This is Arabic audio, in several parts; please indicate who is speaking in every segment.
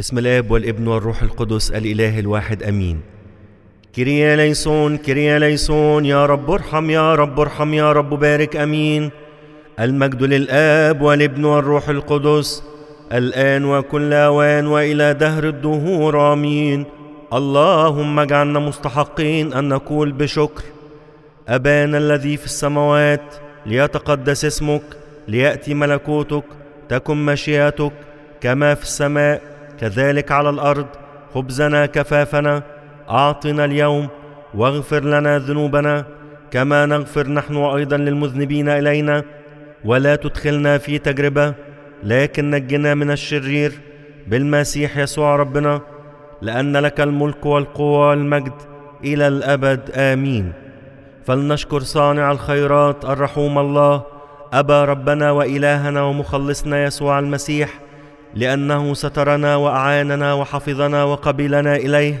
Speaker 1: بسم الآب والابن والروح القدس الإله الواحد آمين. كريا ليسون كريا ليسون يا رب ارحم يا رب ارحم يا رب بارك آمين. المجد للآب والابن والروح القدس الآن وكل آوان وإلى دهر الدهور آمين. اللهم اجعلنا مستحقين أن نقول بشكر. أبانا الذي في السماوات ليتقدس اسمك ليأتي ملكوتك تكن مشيئتك كما في السماء. كذلك على الأرض خبزنا كفافنا أعطنا اليوم واغفر لنا ذنوبنا كما نغفر نحن أيضا للمذنبين إلينا ولا تدخلنا في تجربة لكن نجنا من الشرير بالمسيح يسوع ربنا لأن لك الملك والقوة والمجد إلى الأبد آمين. فلنشكر صانع الخيرات الرحوم الله أبا ربنا وإلهنا ومخلصنا يسوع المسيح لأنه سترنا وأعاننا وحفظنا وقبلنا إليه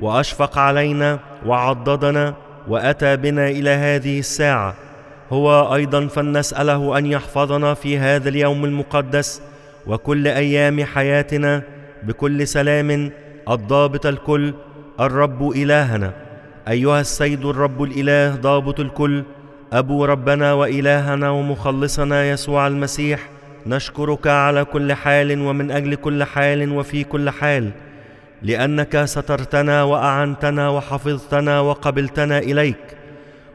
Speaker 1: وأشفق علينا وعضدنا وأتى بنا إلى هذه الساعة. هو أيضا فلنسأله أن يحفظنا في هذا اليوم المقدس وكل أيام حياتنا بكل سلام الضابط الكل الرب إلهنا. أيها السيد الرب الإله ضابط الكل أبو ربنا وإلهنا ومخلصنا يسوع المسيح نشكرك على كل حال ومن أجل كل حال وفي كل حال لأنك سترتنا وأعنتنا وحفظتنا وقبلتنا إليك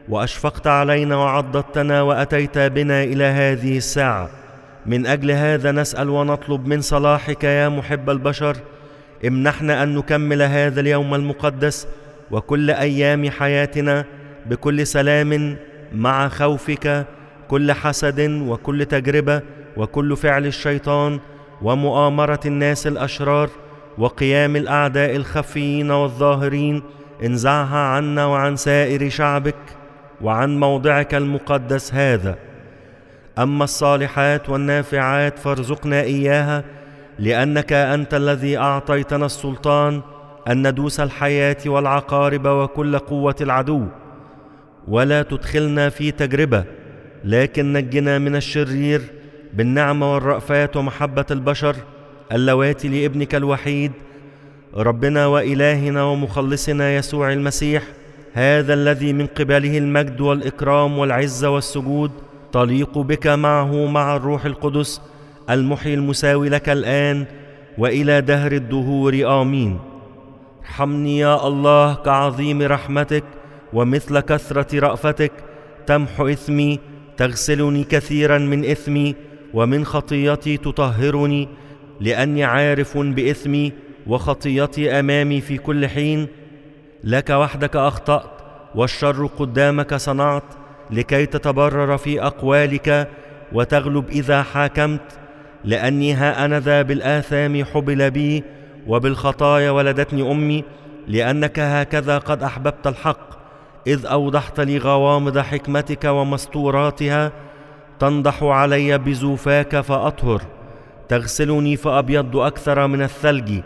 Speaker 1: وأشفقت علينا وعضدتنا وأتيت بنا إلى هذه الساعة. من أجل هذا نسأل ونطلب من صلاحك يا محب البشر امنحنا أن نكمل هذا اليوم المقدس وكل أيام حياتنا بكل سلام مع خوفك كل حسد وكل تجربة وكل فعل الشيطان ومؤامرة الناس الأشرار وقيام الأعداء الخفيين والظاهرين انزعها عنا وعن سائر شعبك وعن موضعك المقدس هذا. أما الصالحات والنافعات فارزقنا إياها لأنك أنت الذي أعطيتنا السلطان أن ندوس الحياة والعقارب وكل قوة العدو. ولا تدخلنا في تجربة لكن نجنا من الشرير بالنعمة والرأفات ومحبة البشر اللواتي لابنك الوحيد ربنا وإلهنا ومخلصنا يسوع المسيح هذا الذي من قبله المجد والإكرام والعزة والسجود تليق بك معه مع الروح القدس المحيي المساوي لك الآن وإلى دهر الدهور. آمين. ارحمني يا الله كعظيم رحمتك ومثل كثرة رأفتك تمحو إثمي تغسلني كثيرا من إثمي ومن خطيتي تطهرني لأني عارف بإثمي وخطيتي أمامي في كل حين. لك وحدك أخطأت والشر قدامك صنعت لكي تتبرر في أقوالك وتغلب إذا حاكمت. لأني ها أنا ذا بالآثام حبل بي وبالخطايا ولدتني أمي لأنك هكذا قد أحببت الحق إذ أوضحت لي غوامض حكمتك ومستوراتها. تنضح علي بزوفاك فأطهر. تغسلني فأبيض أكثر من الثلج.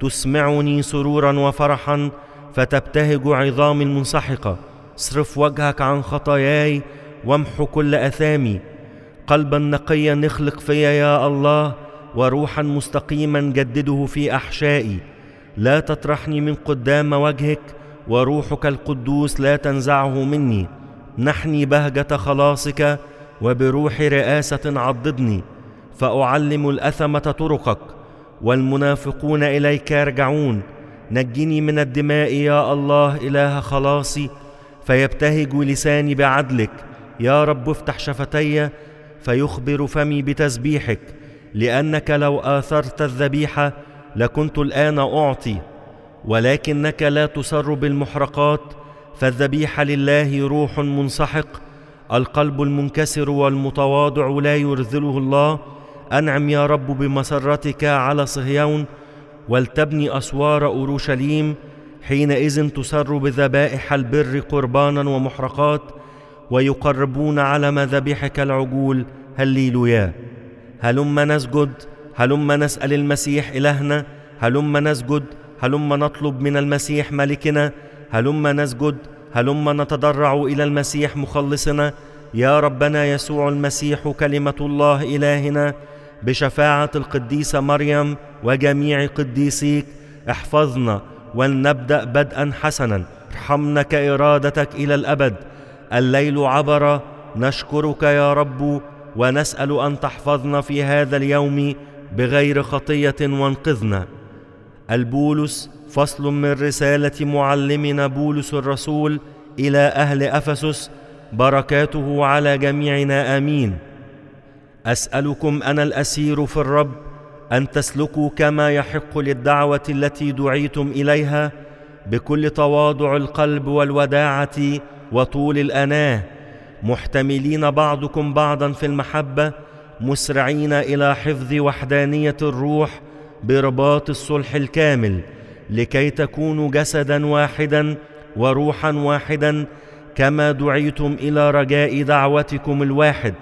Speaker 1: تسمعني سرورا وفرحا فتبتهج عظامي المنسحقه اصرف وجهك عن خطاياي وامحو كل أثامي. قلبا نقيا نخلق فيا يا الله وروحا مستقيما جدده في أحشائي. لا تطرحني من قدام وجهك وروحك القدوس لا تنزعه مني. نحني بهجة خلاصك وبروح رئاسة عضدني فأعلم الأثمة طرقك والمنافقون إليك يرجعون. نجني من الدماء يا الله إله خلاصي فيبتهج لساني بعدلك. يا رب افتح شفتي فيخبر فمي بتسبيحك لأنك لو آثرت الذبيحه لكنت الآن أعطي. ولكنك لا تسر بالمحرقات فالذبيحه لله روح منسحق القلب المنكسر والمتواضع لا يرذله الله. أنعم يا رب بمسرتك على صهيون ولتبني أسوار أورشليم. حينئذ تسر بذبائح البر قربانا ومحرقات ويقربون على مذابحك العجول هللويا. هلم نسجد هلم نسأل المسيح إلهنا. هلم نسجد هلم نطلب من المسيح ملكنا. هلم نسجد هلم نتضرع إلى المسيح مخلصنا؟ يا ربنا يسوع المسيح كلمة الله إلهنا. بشفاعة القديسة مريم وجميع قديسيك احفظنا ولنبدأ بدءا حسنا. ارحمنا كإرادتك إلى الأبد. الليل عبر نشكرك يا رب ونسأل أن تحفظنا في هذا اليوم بغير خطية وانقذنا. البولس فصل من رسالة معلمنا بولس الرسول إلى أهل أفسس بركاته على جميعنا آمين. أسألكم أنا الأسير في الرب أن تسلكوا كما يحق للدعوة التي دعيتم إليها بكل تواضع القلب والوداعة وطول الأناة. محتملين بعضكم بعضا في المحبة مسرعين إلى حفظ وحدانية الروح برباط الصلح الكامل. لكي تكونوا جسدا واحدا وروحا واحدا كما دعيتم إلى رجاء دعوتكم الواحد.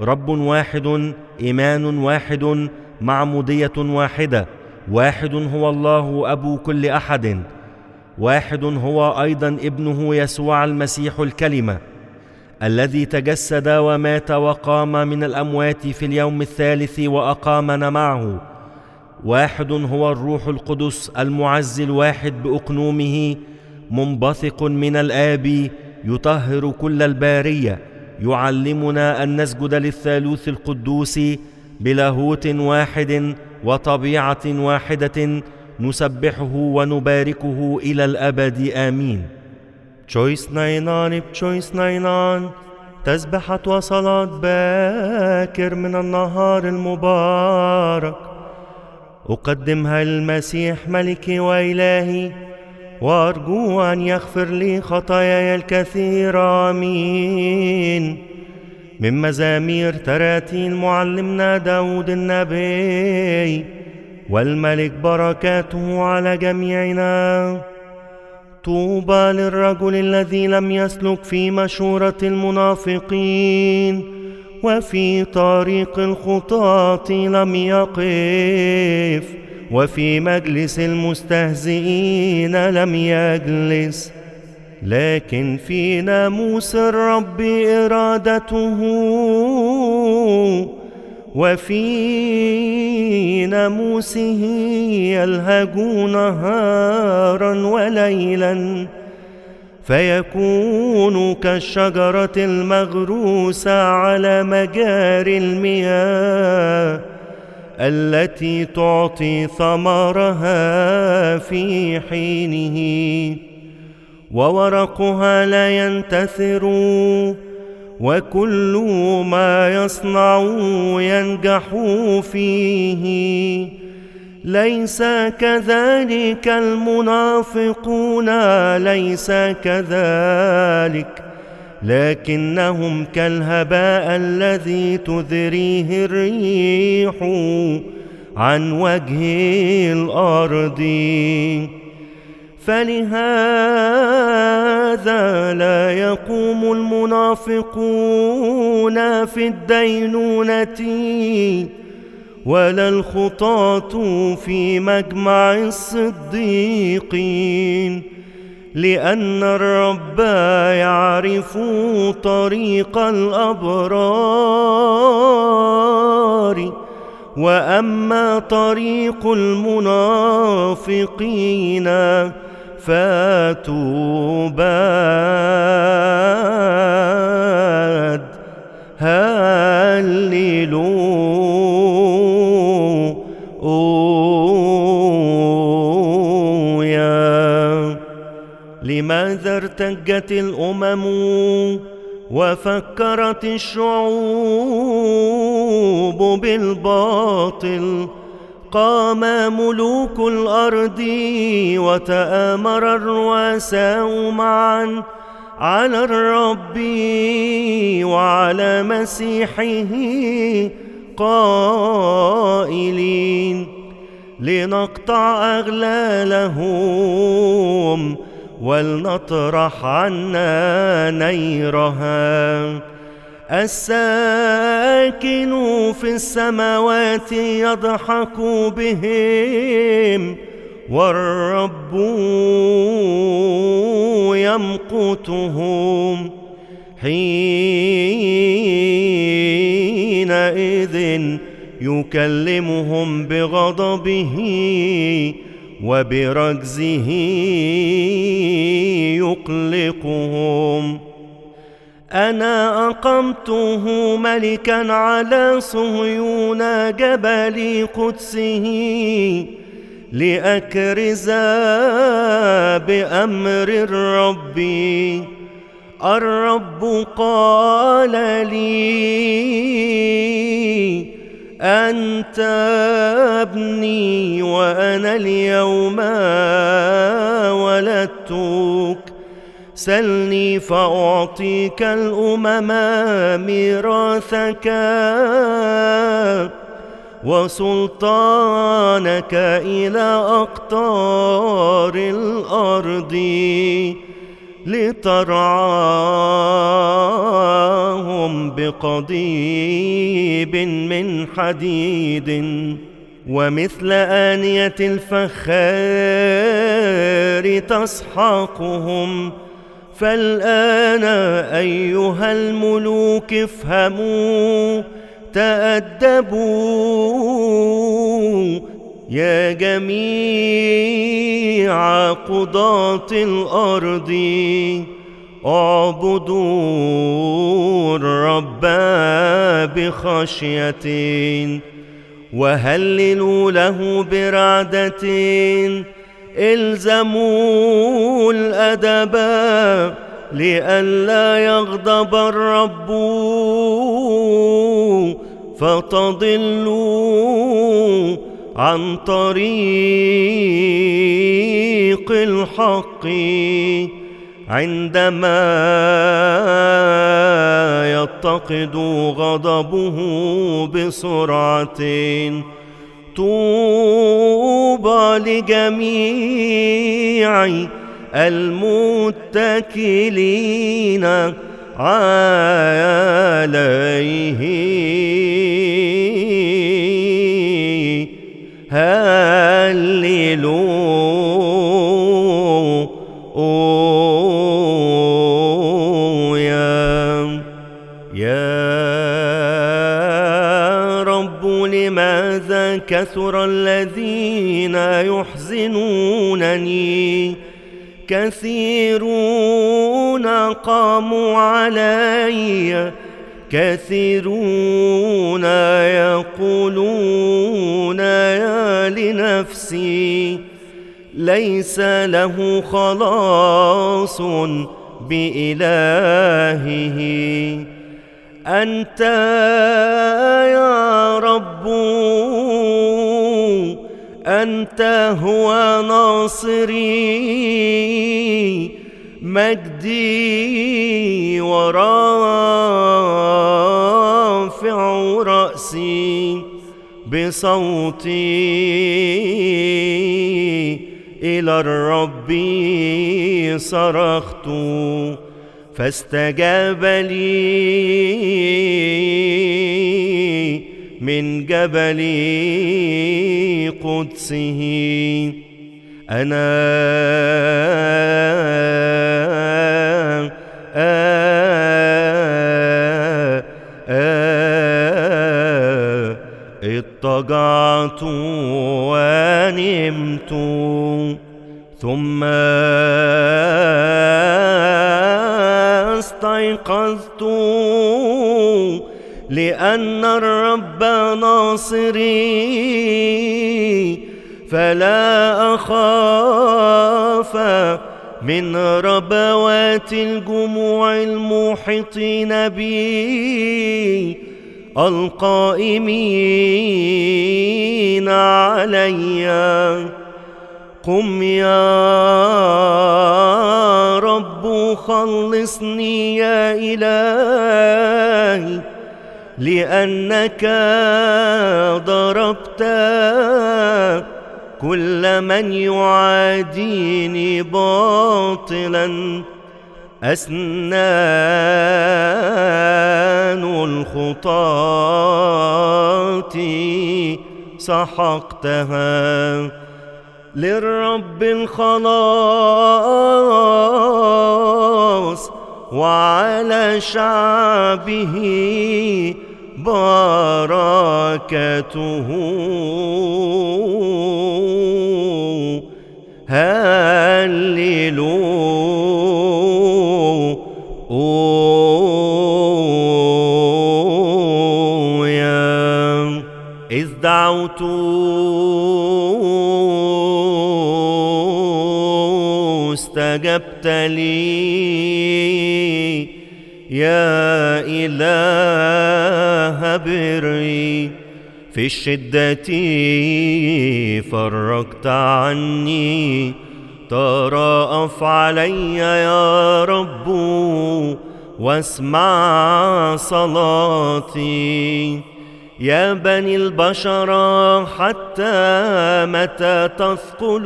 Speaker 1: رب واحد إيمان واحد معمودية واحدة. واحد هو الله أبو كل أحد. واحد هو أيضا ابنه يسوع المسيح الكلمة. الذي تجسد ومات وقام من الأموات في اليوم الثالث وأقامنا معه. واحد هو الروح القدس المعز الواحد بأقنومه منبثق من الآب يطهر كل البارية يعلمنا أن نسجد للثالوث القدوس بلاهوت واحد وطبيعة واحدة نسبحه ونباركه إلى الأبد آمين. تشويس ناينان بتشويس ناينان تسبحة وصلاة باكر من النهار المبارك. أقدمها المسيح ملكي وإلهي وأرجو أن يغفر لي خطاياي الكثيرة آمين. من مزامير تراتيل معلمنا داود النبي والملك بركاته على جميعنا. طوبى للرجل الذي لم يسلك في مشورة المنافقين. وفي طريق الخطاة لم يقف وفي مجلس المستهزئين لم يجلس. لكن في ناموس الرب إرادته وفي ناموسه يلهج نهارا وليلا. فيكون كالشجرة المغروسة على مجاري المياه التي تعطي ثمرها في حينه وورقها لا ينتثر وكل ما يصنع ينجح فيه. ليس كذلك المنافقون ليس كذلك. لكنهم كالهباء الذي تذريه الريح عن وجه الأرض. فلهذا لا يقوم المنافقون في الدينونة. ولا الخطاة في مجمع الصديقين لأن الرب يعرف طريق الأبرار. وأما طريق المنافقين فتوباد هللويا. لماذا ارتجت الأمم وفكرت الشعوب بالباطل؟ قام ملوك الأرض وتآمر الرؤساء معا على الرب وعلى مسيحه قائلين لنقطع أغلالهم ولنطرح عنا نيرها. الساكن في السماوات يضحك بهم والرب يمقتهم. حينئذ يكلمهم بغضبه وبرجزه يقلقهم. أنا أقمته ملكا على صهيون جبل قدسه لاكرز بامر الرب. الرب قال لي أنت ابني وأنا اليوم ولدتك. سلني فأعطيك الأمم ميراثك وسلطانك إلى أقطار الأرض. لترعاهم بقضيب من حديد ومثل آنية الفخار تسحقهم فالآن أيها الملوك افهموا تأدبوا يا جميع قضاة الأرض اعبدوا الرب بخشية وهللوا له برعدة إلزموا الأدب لئلا يغضب الرب فتضلوا عن طريق الحق عندما يتقد غضبه بسرعة طوبى لجميع المتكلين عليه. هللويا. يا رب لماذا كثر الذين يحزنونني؟ كثيرون قاموا علي. كثيرون يقولون يا لنفسي ليس له خلاص بإلهه. أنت يا رب أنت هو ناصري مجدي ورافع رأسي. بصوتي إلى الرب صرخت فاستجاب لي من جبل قدسه. أنا ثم استيقظت لأن الرب ناصري فلا أخاف من ربوات الجموع المحيطين بي القائمين علي. قم يا رب خلصني يا إلهي لأنك ضربت كل من يعاديني باطلا أسنان الخطاة سحقتها. للرب الخلاص وعلى شعبه بركته. هللويا. إذ دعوت استجبت لي. يا إله بري في الشدة فرجت عني. تراءف علي يا رب واسمع صلاتي. يا بني البشر حتى متى تثقل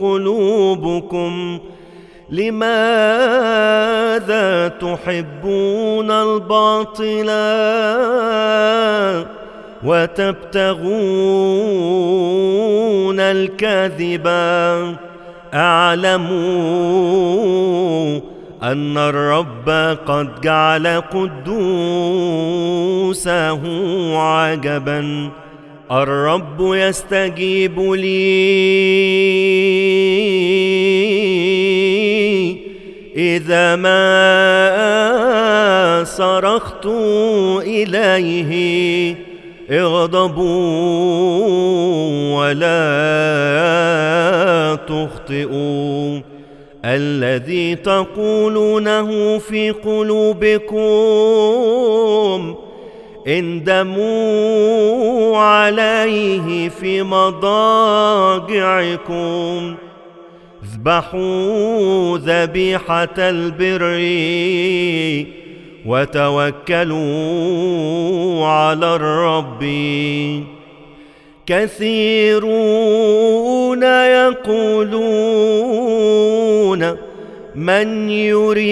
Speaker 1: قلوبكم؟ لماذا تحبون الباطل وتبتغون الكذب؟ أعلموا أن الرب قد جعل قدوسه عجبا. الرب يستجيب لي. إذا ما صرخت إليه اغضبوا ولا تخطئوا. الذي تقولونه في قلوبكم اندموا عليه في مضاجعكم. اذبحوا ذبيحة البر وتوكلوا على الرب. كثيرون يقولون من يرينا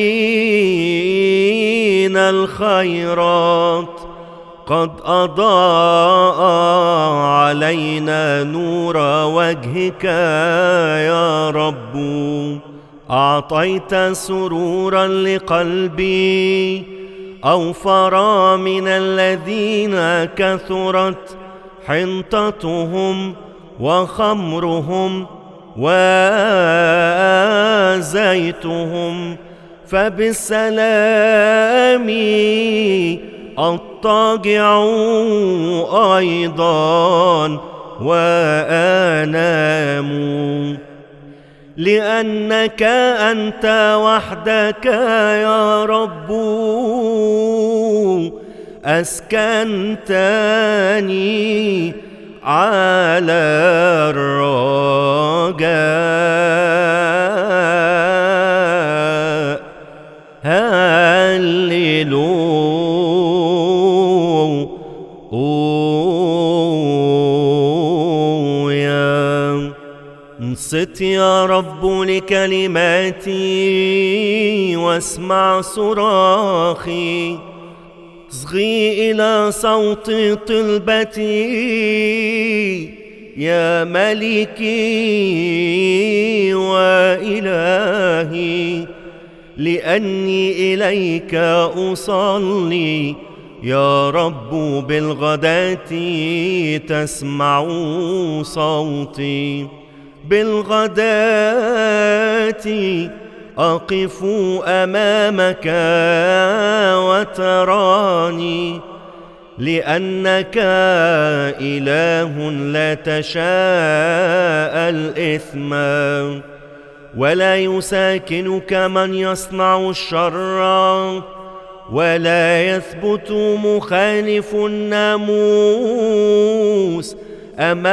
Speaker 1: الخيرات قد أضاء علينا نور وجهك يا رب. أعطيت سرورا لقلبي أوفر من الذين كثرت حنطتهم وخمرهم وزيتهم فبالسلام الطاجع أيضا وأنام لأنك أنت وحدك يا رب أسكنتني على الرجاء هللويا. انصت يا رب لكلماتي واسمع صراخي. أصغي إلى صوت طلبتي يا ملكي وإلهي لأني إليك أصلي يا رب بالغداة تسمع صوتي بالغداة أقف أمامك وتراني لأنك إله لا تشاء الإثم ولا يساكنك من يصنع الشر ولا يثبت مخالف الناموس أمام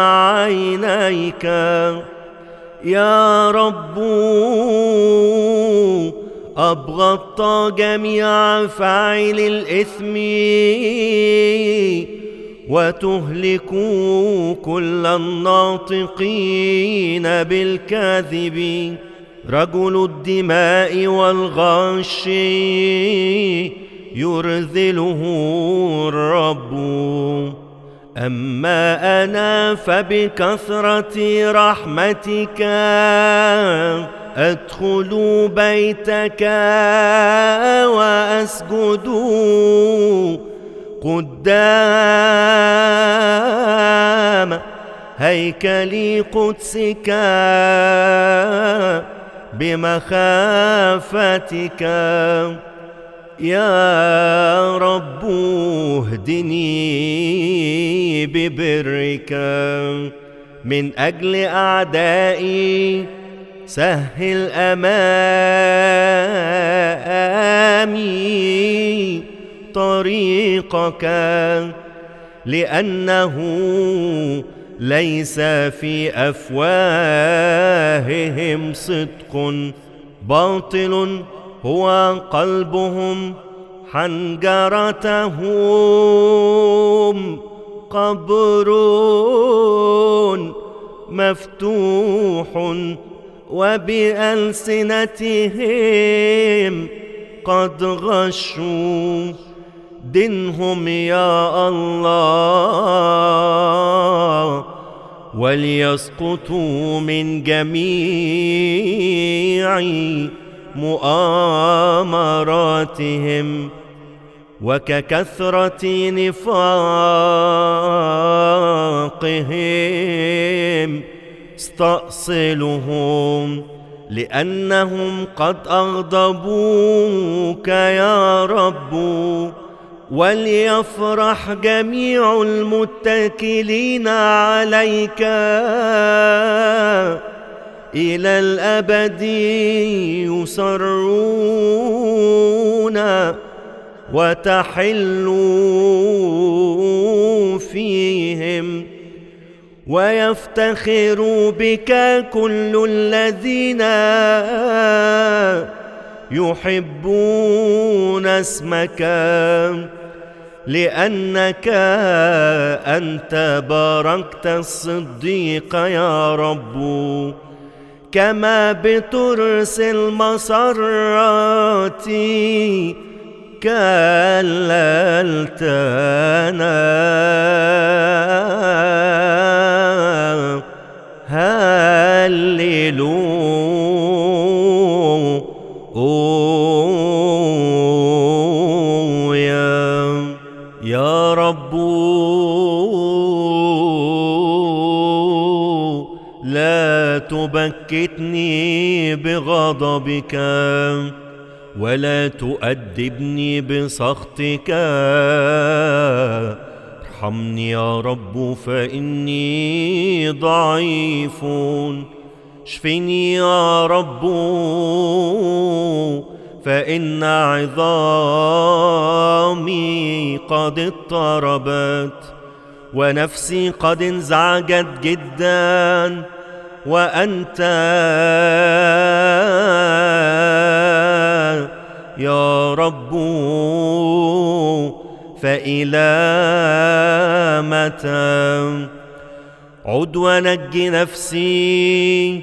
Speaker 1: عينيك. يا رب أبغضت جميع فاعل الإثم وتهلك كل الناطقين بالكذب رجل الدماء والغش يرذله الرب. أما أنا فبكثرة رحمتك أدخل بيتك وأسجد قدام هيكل قدسك بمخافتك يا رب اهدني ببرك. من أجل أعدائي سهل أمامي طريقك لأنه ليس في أفواههم صدق باطل هو قلبهم حنجرتهم قبر مفتوح وبألسنتهم قد غشوا دنهم يا الله وليسقطوا من جميع مؤامراتهم وككثرة نفاقهم استأصلهم لأنهم قد أغضبوك يا رب وليفرح جميع المتكلين عليك إلى الأبد يسرون وتحل فيهم ويفتخر بك كل الذين يحبون اسمك لأنك أنت باركت الصديق يا رب. كما بترسل مسرات كللتنا هللويا تبكتني بغضبك ولا تؤدبني بسخطك. ارحمني يا رب فإني ضعيف. اشفني يا رب فإن عظامي قد اضطربت. ونفسي قد انزعجت جدا. وأنت يا رب فإلى متى عد ونج نفسي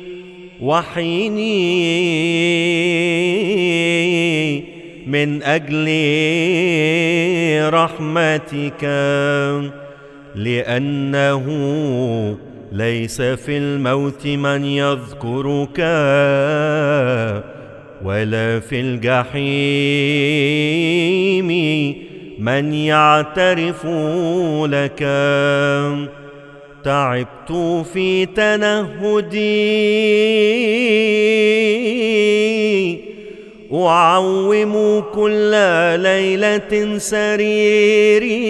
Speaker 1: وحيني من أجل رحمتك لأنه ليس في الموت من يذكرك ولا في الجحيم من يعترف لك. تعبت في تنهدي. أعوم كل ليلة سريري.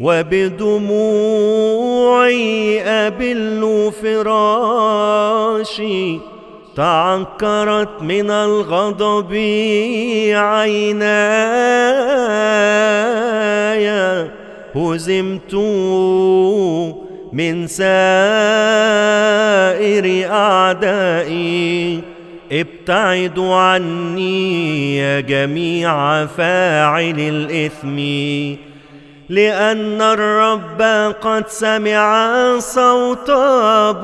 Speaker 1: وبدموعي أبل فراشي تعكرت من الغضب عيناي. هزمت من سائر أعدائي ابتعدوا عني يا جميع فاعل الإثم. لأن الرب قد سمع صوت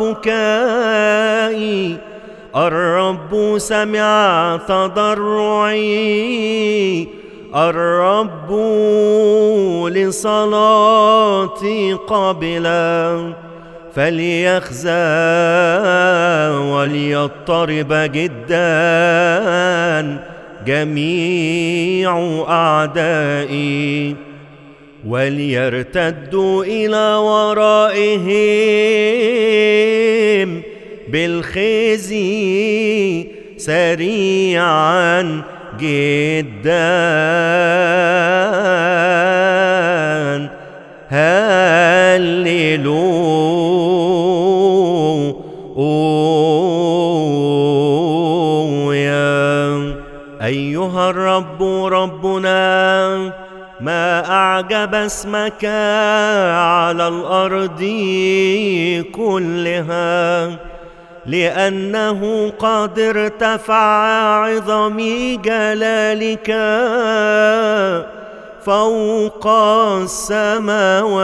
Speaker 1: بكائي. الرب سمع تضرعي. الرب لصلاتي قبلا. فليخزى وليضطرب جدا. جميع أعدائي. وليرتدوا إلى ورائهم بالخزي سريعا جدا. هللويا. أيها الرب ربنا ما أعجب اسمك على الأرض كلها لأنه قد ارتفع عظم جلالك فوق السماوات.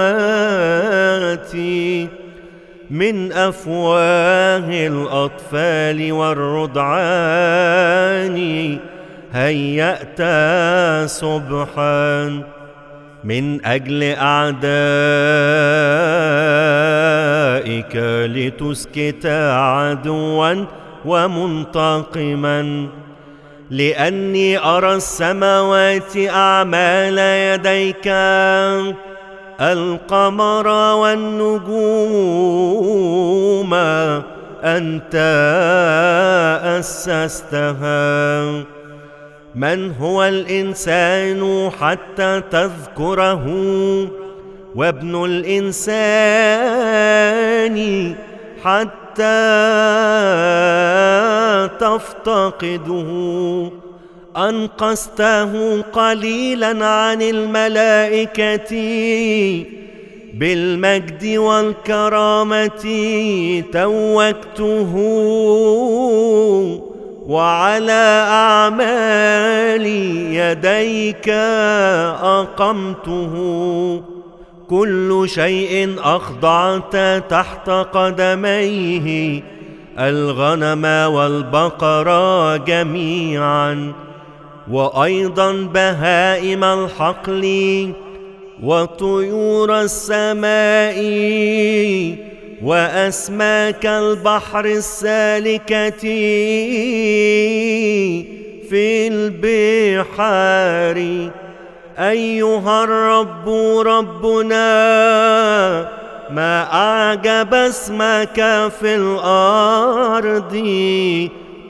Speaker 1: من أفواه الأطفال والرضعان هيأت صبحا من أجل أعدائك لتسكت عدوا ومنتقما. لأني أرى السماوات أعمال يديك القمر والنجوم أنت أسستها. من هو الإنسان حتى تذكره؟ وابن الإنسان حتى تفتقده. أنقذته قليلا عن الملائكة بالمجد والكرامة. توكته. وعلى أعمال يديك أقمته. كل شيء أخضعت تحت قدميه. الغنم والبقر جميعا. وأيضا بهائم الحقل. وطيور السماء. وأسماك البحر السالكة في البحار. أيها الرب ربنا ما أعجب اسمك في الأرض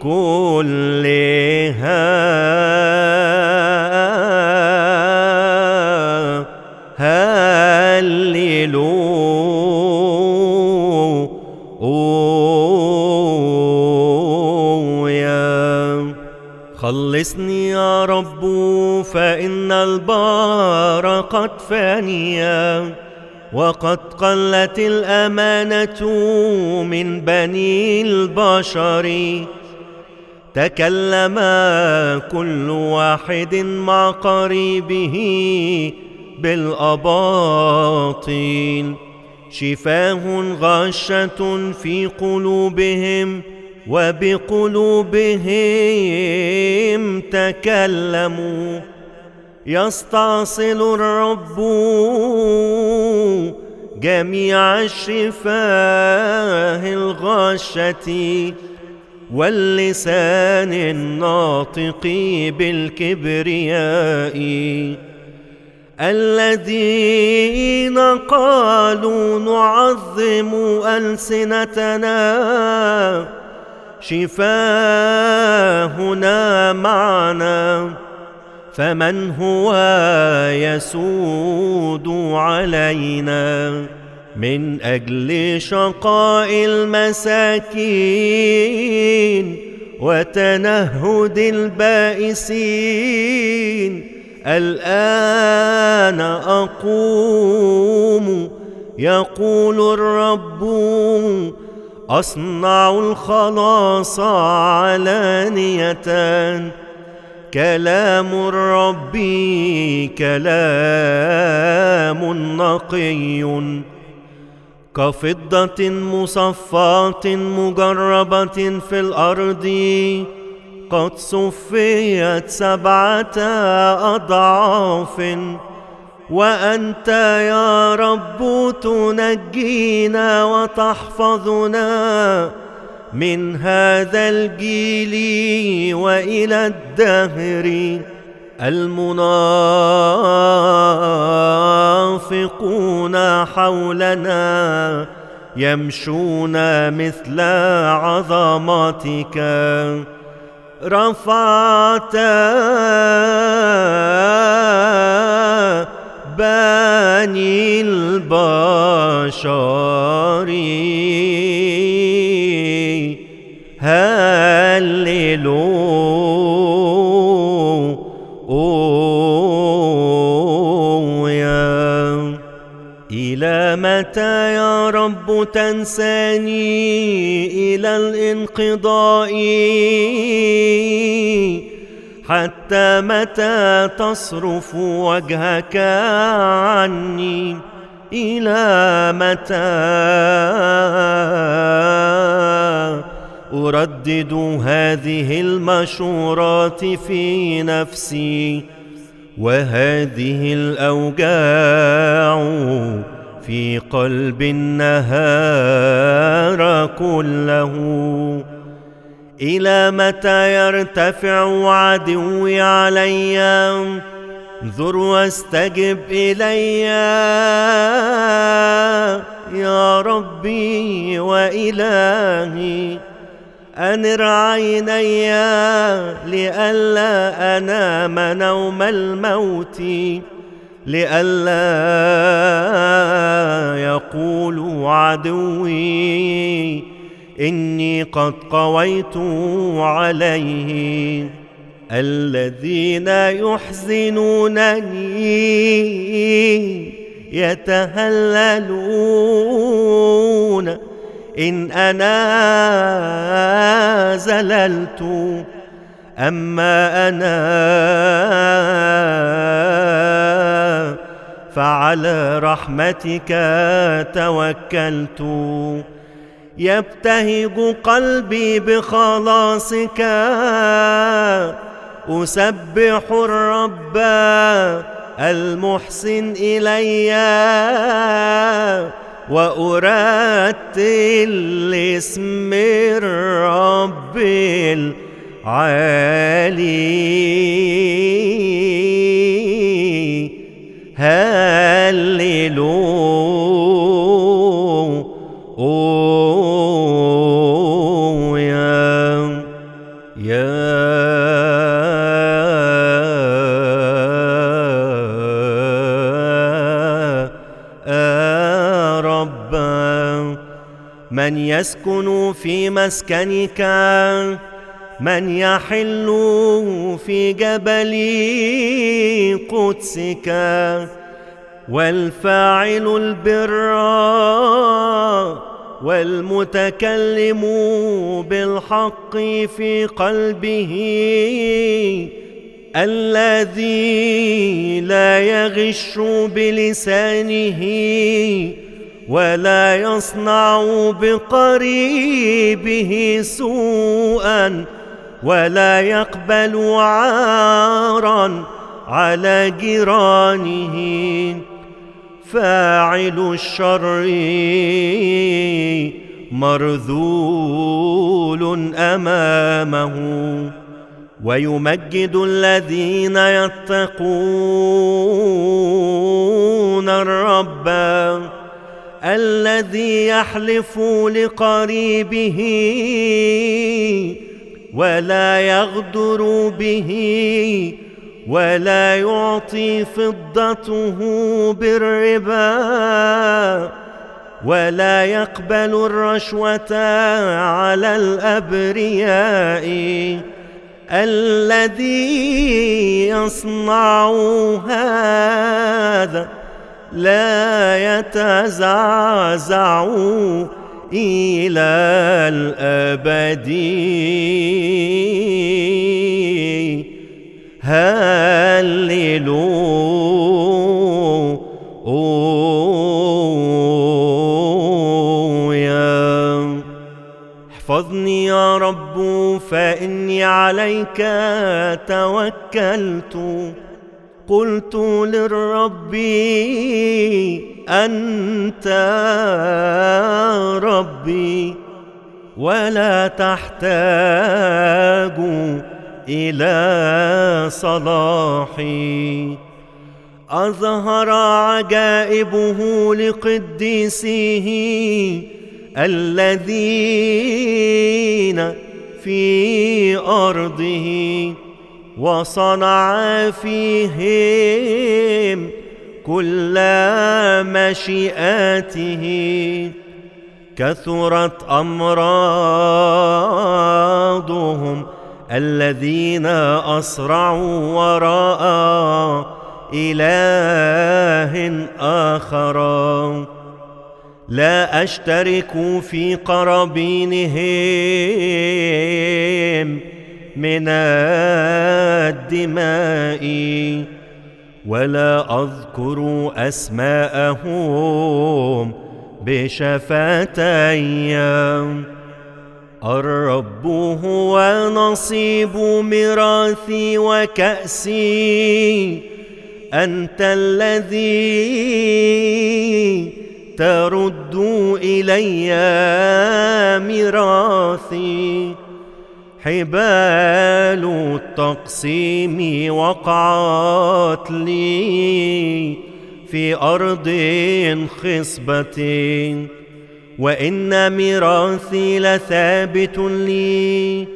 Speaker 1: كلها. هللويا خلصني يا رب فإن البار قد فانيا وقد قلت الأمانة من بني البشر. تكلم كل واحد مع قريبه بالأباطيل. شفاه غشة في قلوبهم وبقلوبهم تكلموا. يستعصل الرب جميع الشفاه الغشة واللسان الناطق بالكبرياء. الذين قالوا نعظم ألسنتنا شفاهنا معنا فمن هو يسود علينا؟ من أجل شقاء المساكين وتنهد البائسين. الآن أقوم. يقول الرب أصنع الخلاص علانية. كلام الرب كلام نقي. كفضة مصفاة مجربة في الأرض. قد صفيت سبعة أضعاف وأنت يا رب تنجينا وتحفظنا من هذا الجيل وإلى الدهر المنافقون حولنا يمشون مثل عظمتك رفعت بني البشر. هللويا. إلى متى يا رب تنساني إلى الانقضاء؟ حتى متى تصرف وجهك عني؟ إلى متى؟ أردد هذه المشورات في نفسي وهذه الأوجاع في قلب النهار كله. إلى متى يرتفع عدوي علي؟ انظر واستجب إلي. يا ربي وإلهي أنر عيني لئلا أنام نوم الموت. لئلا يقول عدوي إني قد قويت عليه. الذين يحزنونني يتهللون. إن أنا زللت أما أنا فعلى رحمتك توكلت. يبتهج قلبي بخلاصك. أسبح الرب المحسن إلي وأرتل اسم الرب العالي هللويا يا رب من يسكن في مسكنك من يحل في جبل قدسك والفاعل البر والمتكلم بالحق في قلبه الذي لا يغش بلسانه ولا يصنع بقريبه سوءا ولا يقبل عارا على جيرانه. فاعل الشر مرذول أمامه. ويمجد الذين يتقون الرب الذي يحلف لقريبه ولا يغدر به ولا يعطي فضته بالربا ولا يقبل الرشوة على الأبرياء الذي يصنع هذا لا يتزعزع إلى الأبد. هللويا. احفظني يا رب فإني عليك توكلت. قلت للرب أنت ربي ولا تحتاج إلى صلاحي. أظهر عجائبه لقديسيه الذين في أرضه وصنع فيهم كل مشيئاته كثرت أمراضهم الذين أسرعوا وراء إله آخر. لا أشترك في قرابينهم من الدماء. ولا أذكر أسماءهم بشفتي الرب هو نصيب ميراثي وكأسي. أنت الذي ترد إلي ميراثي. حبال التقسيم وقعت لي في أرض خصبة وإن ميراثي لثابت لي.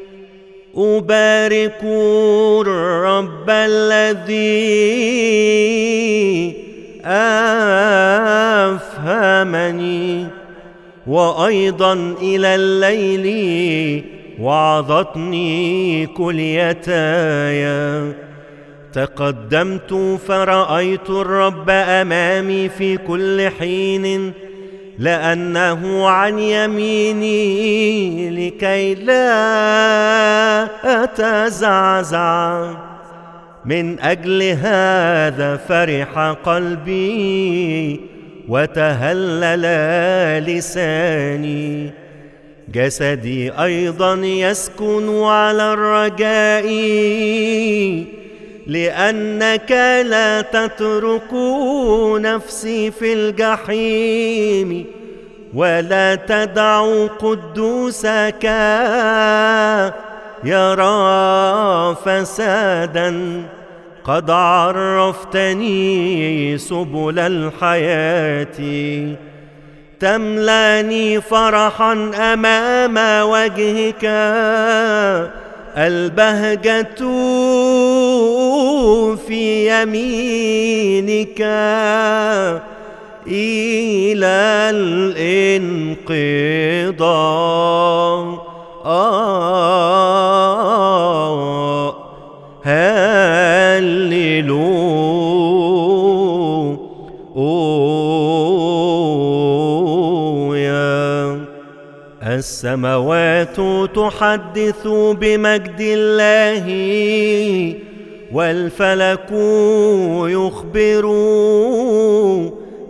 Speaker 1: أبارك الرب الذي أفهمني وأيضا إلى الليل وعظتني كليتاي تقدمت فرأيت الرب أمامي في كل حين لأنه عن يميني لكي لا أتزعزع. من أجل هذا فرح قلبي وتهلل لساني. جسدي أيضا يسكن على الرجاء لأنك لا تترك نفسي في الجحيم ولا تدع قدوسك يرى فسادا. قد عرفتني سبل الحياة. تملاني فرحا أمام وجهك. البهجة في يمينك. إلى الانقضاء. آه هللويا السماوات تحدث بمجد الله والفلك يخبر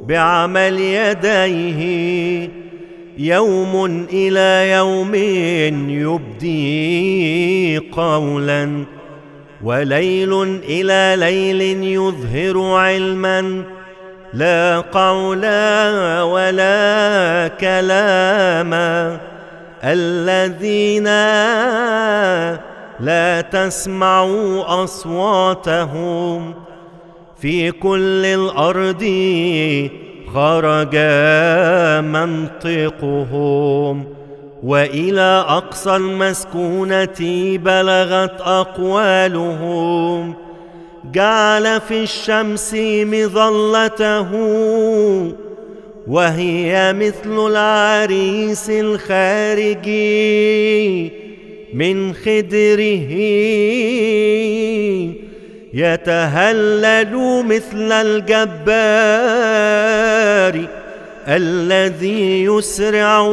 Speaker 1: بعمل يديه يوم إلى يوم يبدي قولا وليل إلى ليل يظهر علما لا قول ولا كلام الذين لا تسمعوا أصواتهم في كل الأرض خرج منطقهم وإلى أقصى المسكونة بلغت أقوالهم جعل في الشمس مظلته وهي مثل العريس الخارجي من خدره. يتهلل مثل الجبار الذي يسرع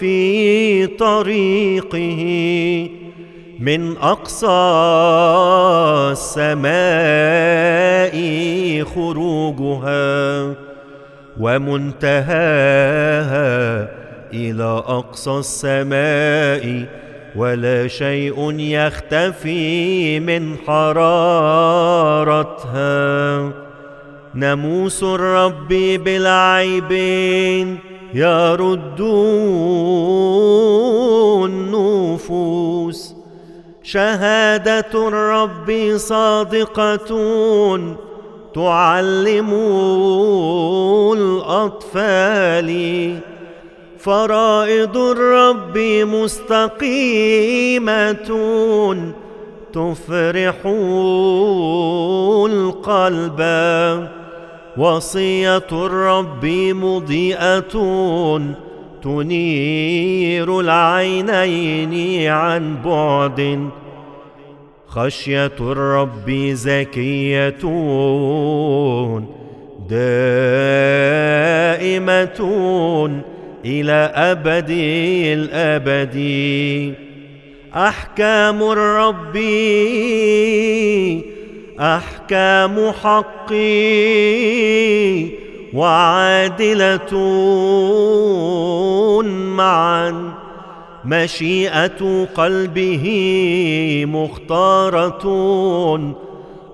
Speaker 1: في طريقه من أقصى السماء خروجها. ومنتهاها إلى أقصى السماء ولا شيء يختفي من حرارتها. ناموس الرب بالعيبين يرد النفوس شهادة الرب صادقة تعلم الأطفال فرائض الرب مستقيمة تفرح القلب وصية الرب مضيئة تنير العينين عن بعد خشية الرب زكية دائمة إلى أبد الأبد. أحكام الرب أحكام حقي وعادلة معا. مشيئة قلبه مختارة.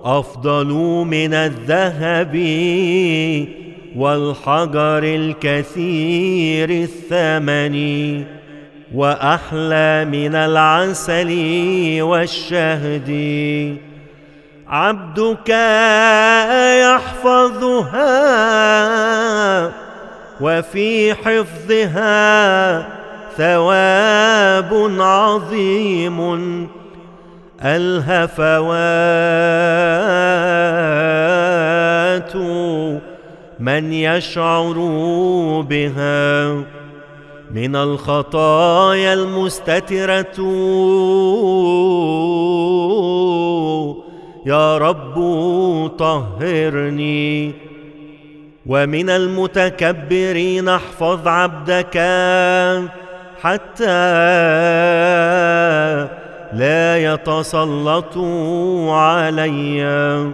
Speaker 1: أفضل من الذهب والحجر الكثير الثمن وأحلى من العسل والشهد. عبدك يحفظها وفي حفظها ثواب عظيم. الهفوات من يشعر بها من الخطايا المستترة. يا رب طهرني ومن المتكبرين احفظ عبدك. حتى لا يتسلطوا علي.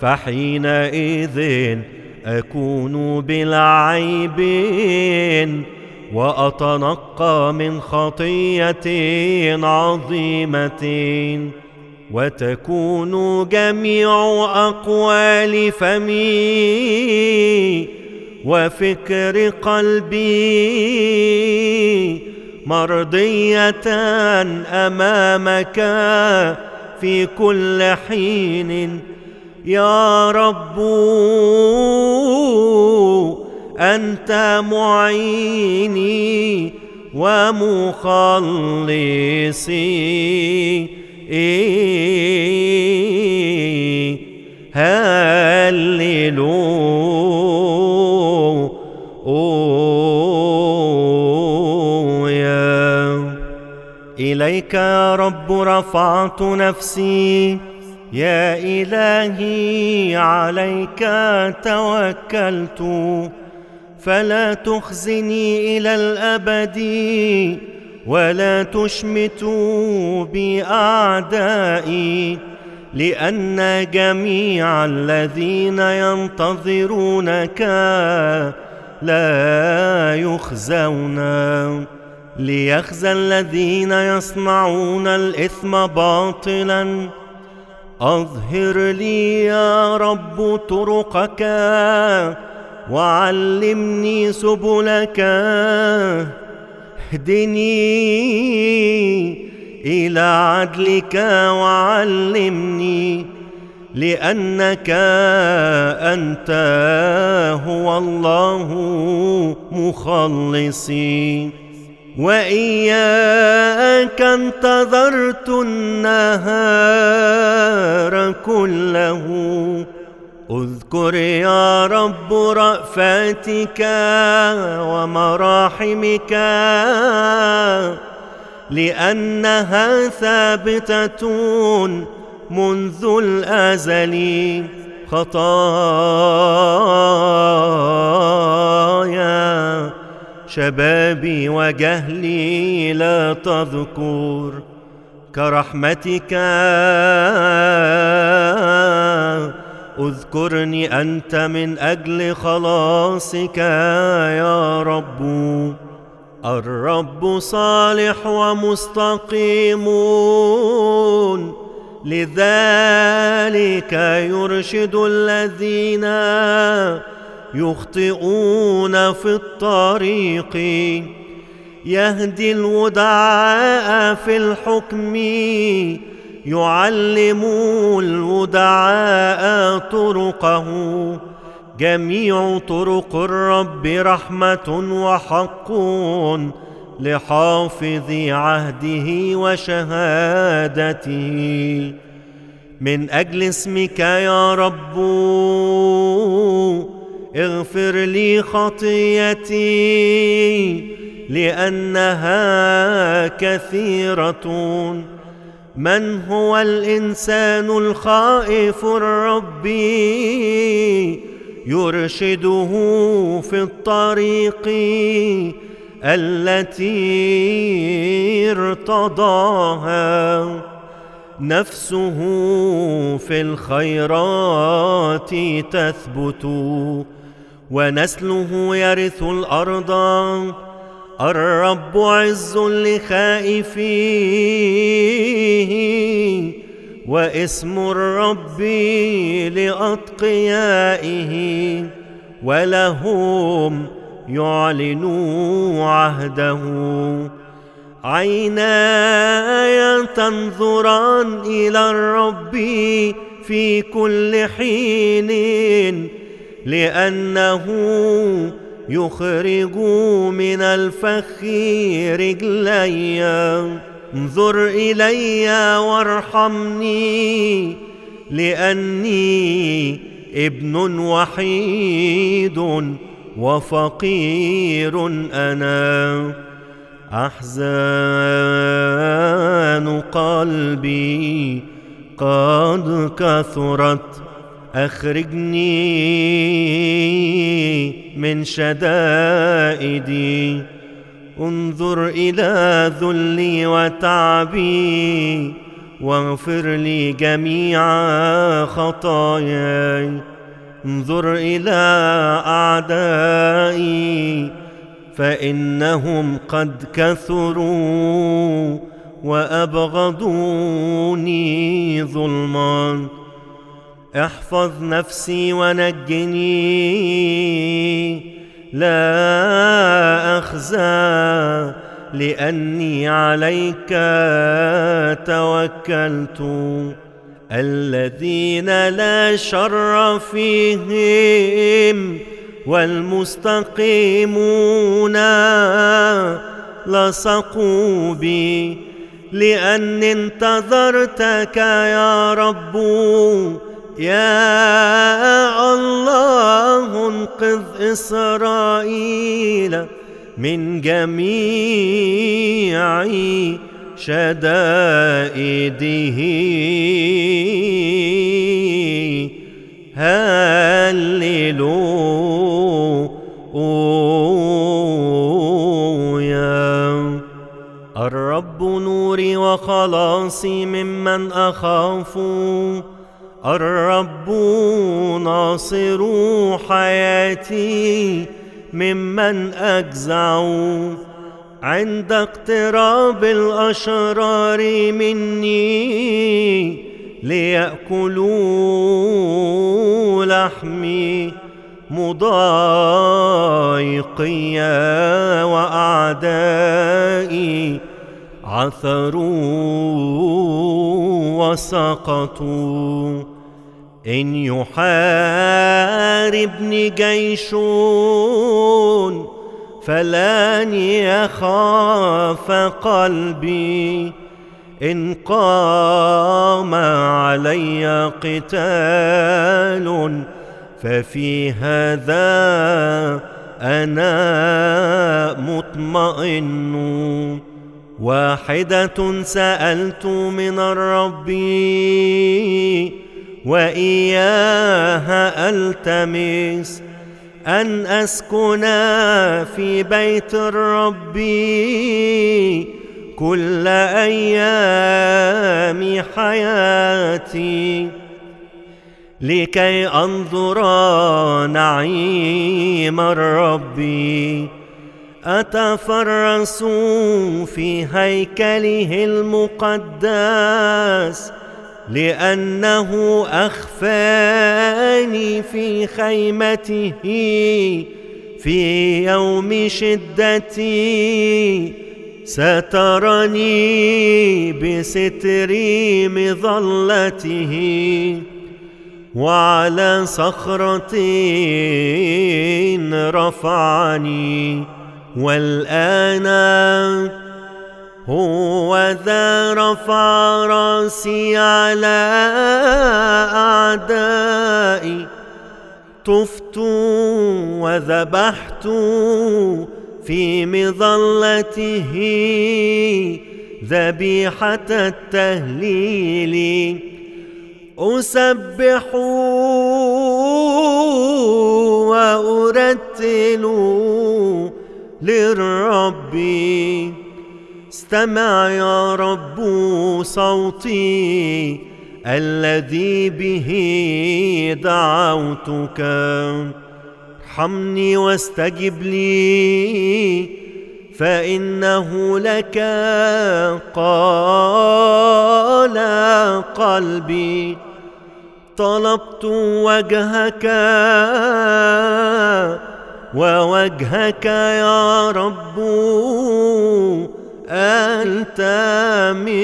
Speaker 1: فحينئذ أكون بلا عيب وأتنقى من خطية عظيمة. وتكون جميع أقوال فمي وفكر قلبي مرضية أمامك في كل حين. يا رب أنت معيني ومخلصي. هللويا إليك يا رب رفعت نفسي يا إلهي عليك توكلت فلا تخزني إلى الأبد ولا تشمتوا بأعدائي لأن جميع الذين ينتظرونك لا يخزون ليخزى الذين يصنعون الإثم باطلا. أظهر لي يا رب طرقك وعلمني سبلك. اهدني إلى عدلك وعلمني لأنك أنت هو الله مخلصي وإياك انتظرت النهار كله. اذكر يا رب رأفاتك ومراحمك لأنها ثابتة منذ الأزل خطايا. شبابي وجهلي لا تذكر كرحمتك. اذكرني أنت من أجل خلاصك يا رب. الرب صالح ومستقيم. لذلك يرشد الذين يخطئون في الطريق. يهدي الودعاء في الحكم يعلم الودعاء طرقه. جميع طرق الرب رحمة وحق. لحافظ عهده وشهادته. من أجل اسمك يا رب اغفر لي خطيتي لأنها كثيرة. من هو الإنسان الخائف الرب؟ يرشده في الطريق التي ارتضاها نفسه في الخيرات تثبت ونسله يرث الأرض. الرب عز لخائفيه واسم الرب لأتقيائه ولهم يعلنوا عهده. عيناي تنظران إلى الرب في كل حين لأنه يخرج من الفخ رجلي انظر إلي وارحمني لأني ابن وحيد. وفقير أنا. أحزان قلبي قد كثرت. أخرجني من شدائدي. انظر إلى ذلي وتعبي. واغفر لي جميع خطاياي. انظر إلى أعدائي فإنهم قد كثروا وأبغضوني ظلما. احفظ نفسي ونجني لا أخزى لأني عليك توكلت. الذين لا شر فيهم والمستقيمون لصقوا بي لأن انتظرتك يا رب. يا الله انقذ إسرائيل من جميع شدائده. هللويا. الرب نوري وخلاصي ممن أخاف. الرب ناصر حياتي ممن أجزع. عند اقتراب الأشرار مني ليأكلوا لحمي مضايقي وأعدائي عثروا وسقطوا. إن يحاربني جيش فلن يخاف قلبي إن قام علي قتال ففي هذا أنا مطمئن. واحدة سألت من الرب وإياها ألتمس أن أسكن في بيت الرب كل أيام حياتي لكي أنظر نعيم الرب. أتفرس في هيكله المقدس لأنه أخفاني في خيمته في يوم شدتي. سترني بستر مظلته وعلى صخرة رفعني. والآن هو ذا رفع راسي على أعدائي طفت وذبحت في مظلته ذبيحة التهليل. أسبح وأرتل للرب. استمع يا رب صوتي الذي به دعوتك. ارحمني واستجب لي فإنه لك قال قلبي. طلبت وجهك ووجهك يا رب التمس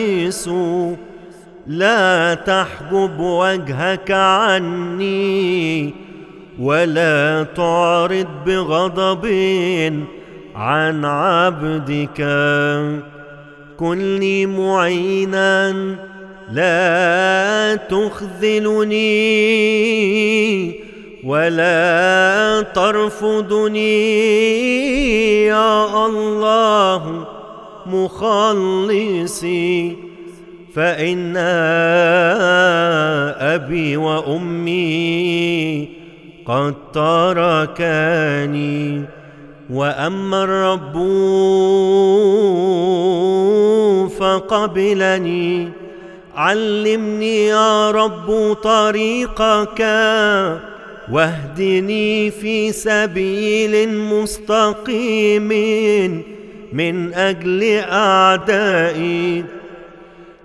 Speaker 1: لا تحجب وجهك عني ولا تعرض بغضب عن عبدك. كن لي معينا لا تخذلني ولا ترفضني. يا الله مخلصي فإن أبي وأمي قد تركاني. وأما الرب فقبلني علمني يا رب طريقك واهدني في سبيل مستقيم. من أجل أعدائي.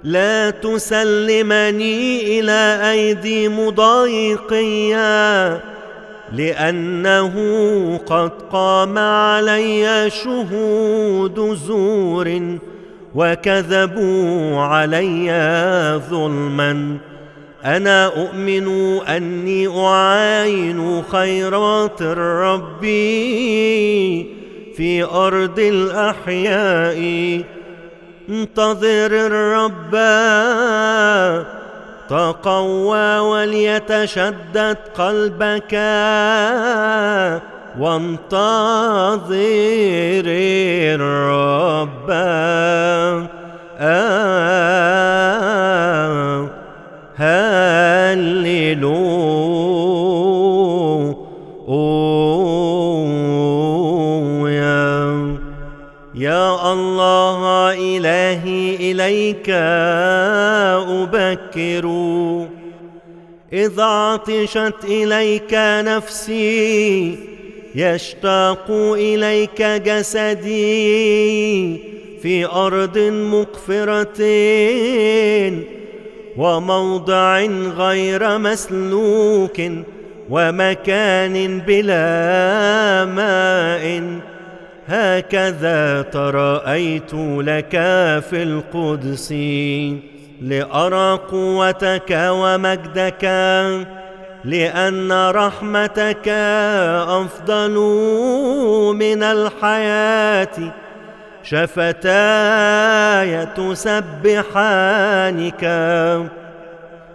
Speaker 1: لا تسلمني إلى أيدي مضايقيا لأنه قد قام علي شهود زور وكذبوا علي ظلما. أنا أؤمن أني أعاين خيرات الرب في أرض الأحياء. انتظر الرب. تقوى وليتشدد قلبك. وانتظر الرب. آه هللويا الله إلهي إليك أبكر. إذ عطشت إليك نفسي يشتاق إليك جسدي في أرض مقفرة وموضع غير مسلوك ومكان بلا ماء. هكذا تراءيت لك في القدس لأرى قوتك ومجدك لأن رحمتك أفضل من الحياة. شفتاي تسبحانك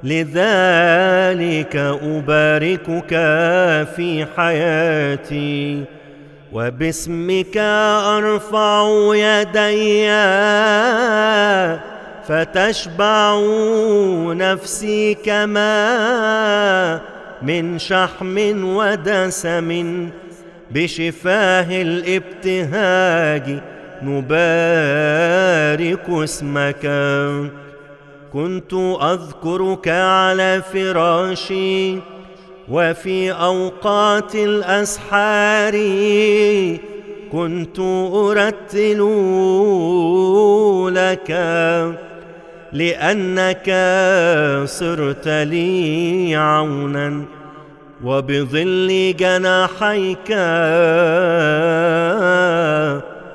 Speaker 1: لذلك أباركك في حياتي. وباسمك أرفع يدي فتشبع نفسي كما من شحم ودسم بشفاه الابتهاج نبارك اسمك. كنت أذكرك على فراشي وفي أوقات الأسحار كنت أرتل لك لأنك صرت لي عونا وبظل جناحيك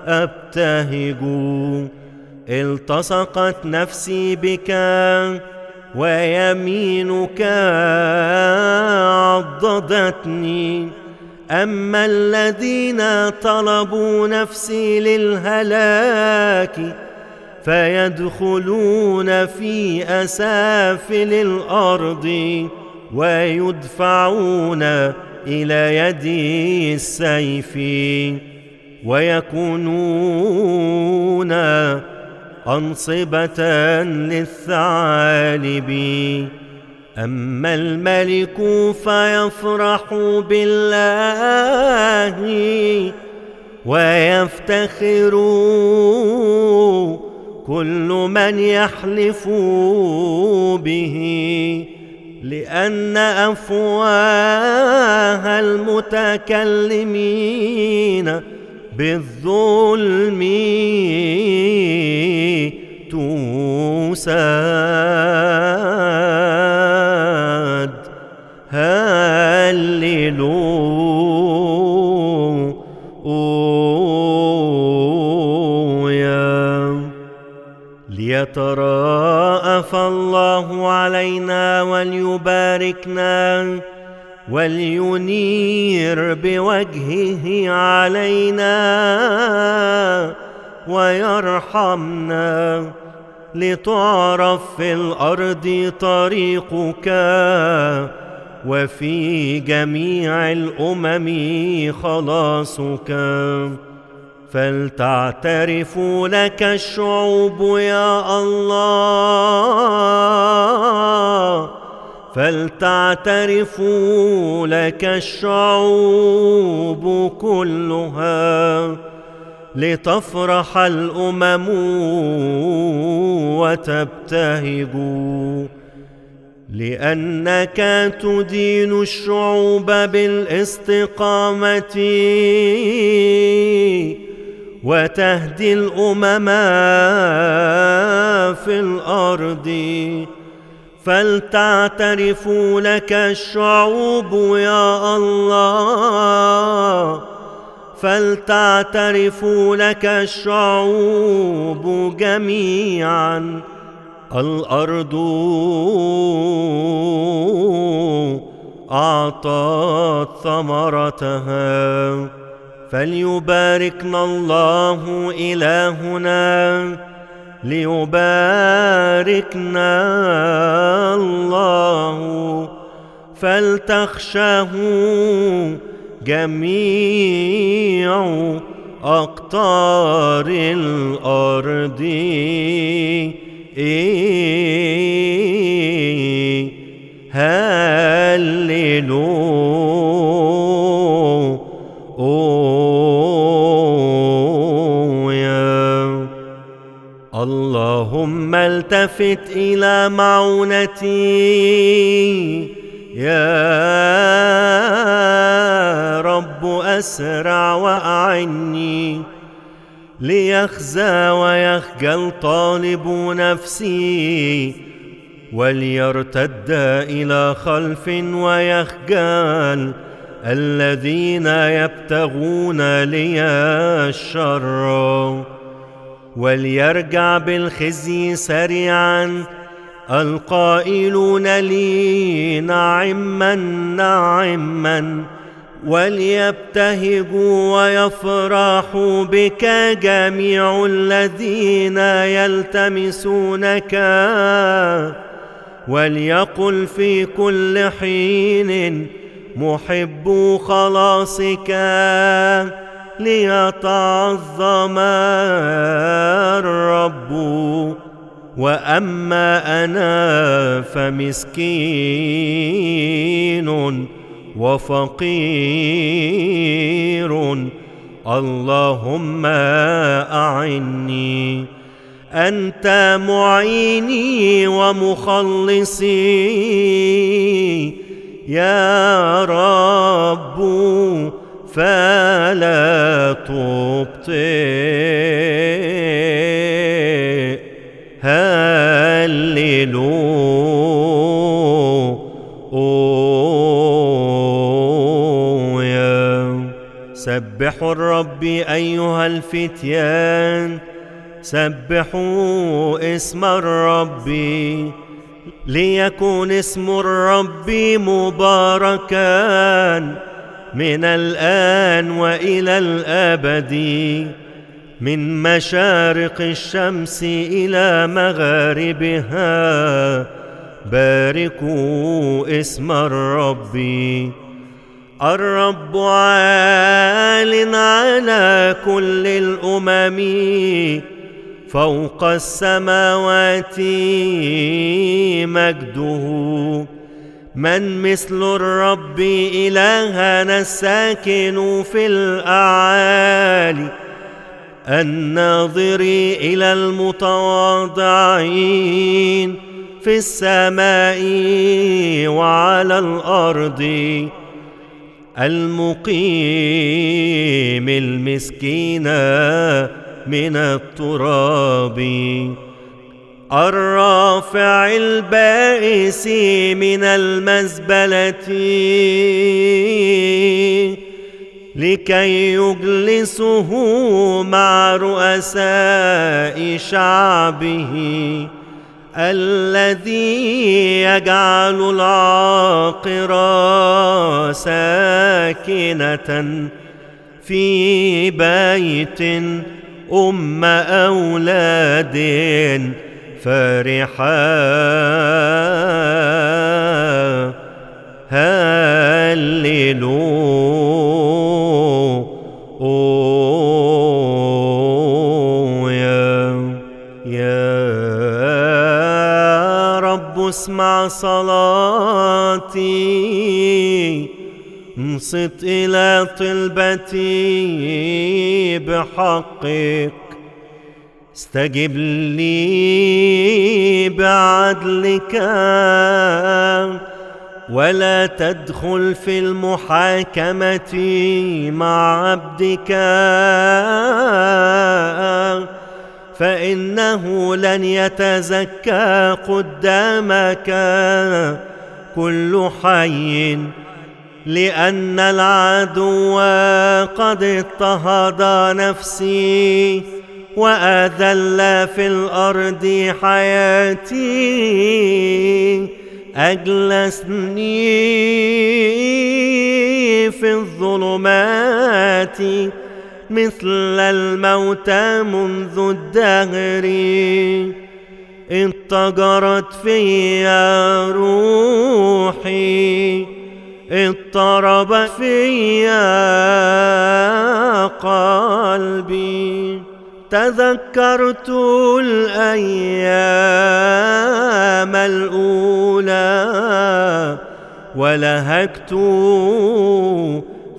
Speaker 1: أبتهج. التصقت نفسي بك ويمينك عضدتني. أما الذين طلبوا نفسي للهلاك فيدخلون في أسافل الأرض ويدفعون إلى يدي السيف ويكونون أنصبة للثعالب. أما الملك فيفرح بالله ويفتخر كل من يحلف به لأن أفواه المتكلمين بالظلم توساد. هللويا ليتراءف الله علينا وليباركنا ولينير بوجهه علينا ويرحمنا لتعرف في الأرض طريقك وفي جميع الأمم خلاصك. فلتعترف لك الشعوب يا الله فلتعترفوا لك الشعوب كلها لتفرح الأمم وتبتهج لأنك تدين الشعوب بالاستقامة وتهدي الأمم في الأرض فلتعترفوا لك الشعوب يا الله. فلتعترفوا لك الشعوب جميعا. الأرض أعطت ثمرتها. فليباركنا الله إلهنا. ليباركنا الله. فلتخشاه جميع أقطار الأرض. هللويا التفت إلى معونتي. يا رب أسرع وأعني ليخزى ويخجل طالب نفسي وليرتد إلى خلف ويخجل الذين يبتغون لي الشر. وليرجع بالخزي سريعا. القائلون لي نعما نعما. وليبتهجوا ويفرحوا بك جميع الذين يلتمسونك. وليقل في كل حين محب خلاصك. ليتعظم الرب. وأما أنا فمسكين وفقير. اللهم أعني أنت معيني ومخلصي. يا رب فلا تبطئ. هللويا. سبحوا الرب أيها الفتيان. سبحوا اسم الرب. ليكون اسم الرب مباركا من الآن وإلى الأبد من مشارق الشمس إلى مغاربها. باركوا اسم الرب. الرب عال على كل الأمم فوق السماوات مجده. من مثل الرب إلهنا الساكن في الأعالي الناظر إلى المتواضعين في السماء وعلى الأرض المقيم المسكين من التراب. الرافع البائس من المزبلة لكي يجلسه مع رؤساء شعبه الذي يجعل العاقر ساكنة في بيت أم أولاد فرحا هللويا. يا رب اسمع صلاتي. انصت إلى طلبتي بحقك. استجب لي بعدلك ولا تدخل في المحاكمة مع عبدك فإنه لن يتزكى قدامك كل حي لأن العدو قد اضطهد نفسي وأذل في الأرض حياتي أجلسني في الظلمات مثل الموتى منذ الدهر اضطجرت في روحي اضطرب في قلبي. تذكرت الأيام الأولى ولهكت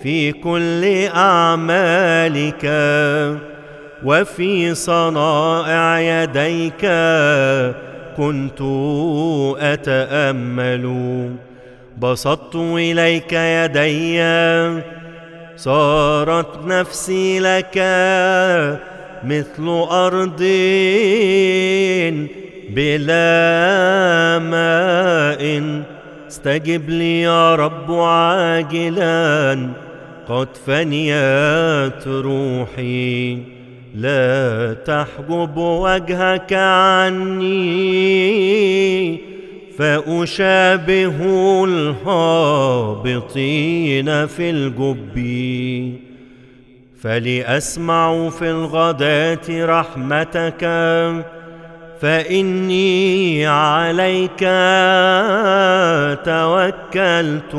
Speaker 1: في كل أعمالك وفي صنائع يديك كنت أتأمل. بسطت إليك يدي صارت نفسي لك مثل أرض بلا ماء. استجب لي يا رب عاجلا قد فنيت روحي. لا تحجب وجهك عني فأشابه الهابطين في الجب. فلأسمع في الغداة رحمتك فإني عليك توكلت.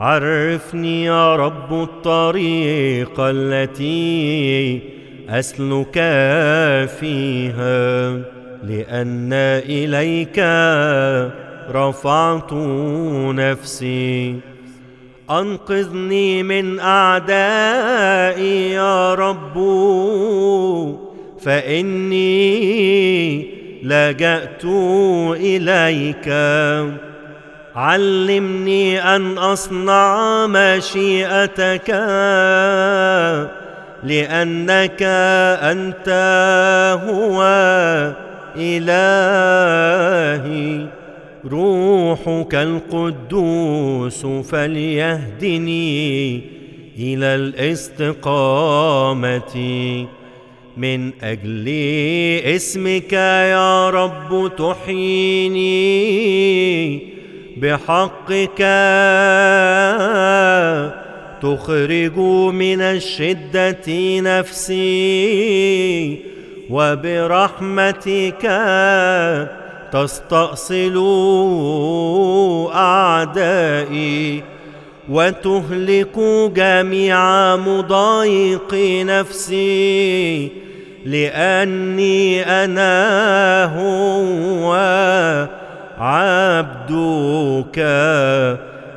Speaker 1: عرفني يا رب الطريق التي أسلك فيها لأن إليك رفعت نفسي. أنقذني من أعدائي يا رب. فإني لجأت إليك. علمني أن أصنع مشيئتك لأنك أنت هو إلهي. روحك القدوس فليهدني إلى الاستقامة. من أجل اسمك يا رب تحييني بحقك. تخرج من الشدة نفسي وبرحمتك تستأصل أعدائي وتهلك جميع مضايق نفسي لأني أنا هو عبدك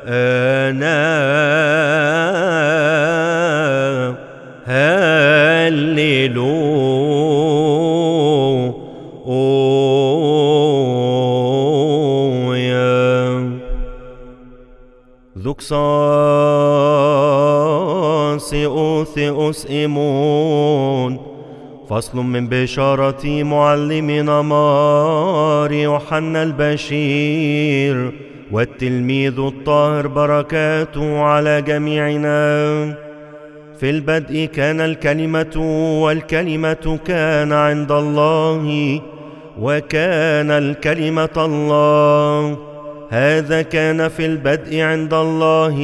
Speaker 1: أنا. ذكساس أوثئوس إيمون فصل من بشارة معلمنا مار يوحنا البشير. والتلميذ الطاهر بركاته على جميعنا. في البدء كان الكلمة والكلمة كان عند الله. وكان الكلمة الله. هذا كان في البدء عند الله.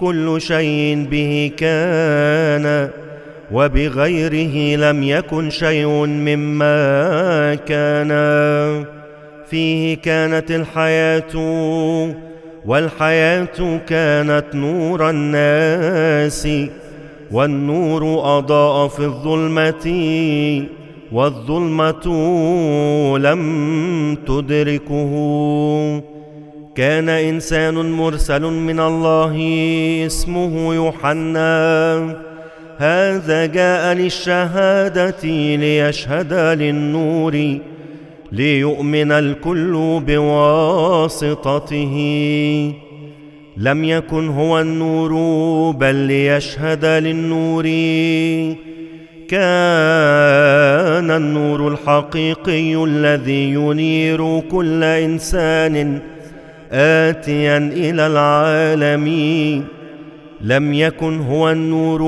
Speaker 1: كل شيء به كان وبغيره لم يكن شيء مما كان. فيه كانت الحياة والحياة كانت نور الناس والنور أضاء في الظلمة. والظلمة لم تدركه. كان إنسان مرسل من الله اسمه يوحنا. هذا جاء للشهادة ليشهد للنور ليؤمن الكل بواسطته. لم يكن هو النور بل ليشهد للنور. كان النور الحقيقي الذي ينير كل إنسان اتيا إلى العالم. لم يكن هو النور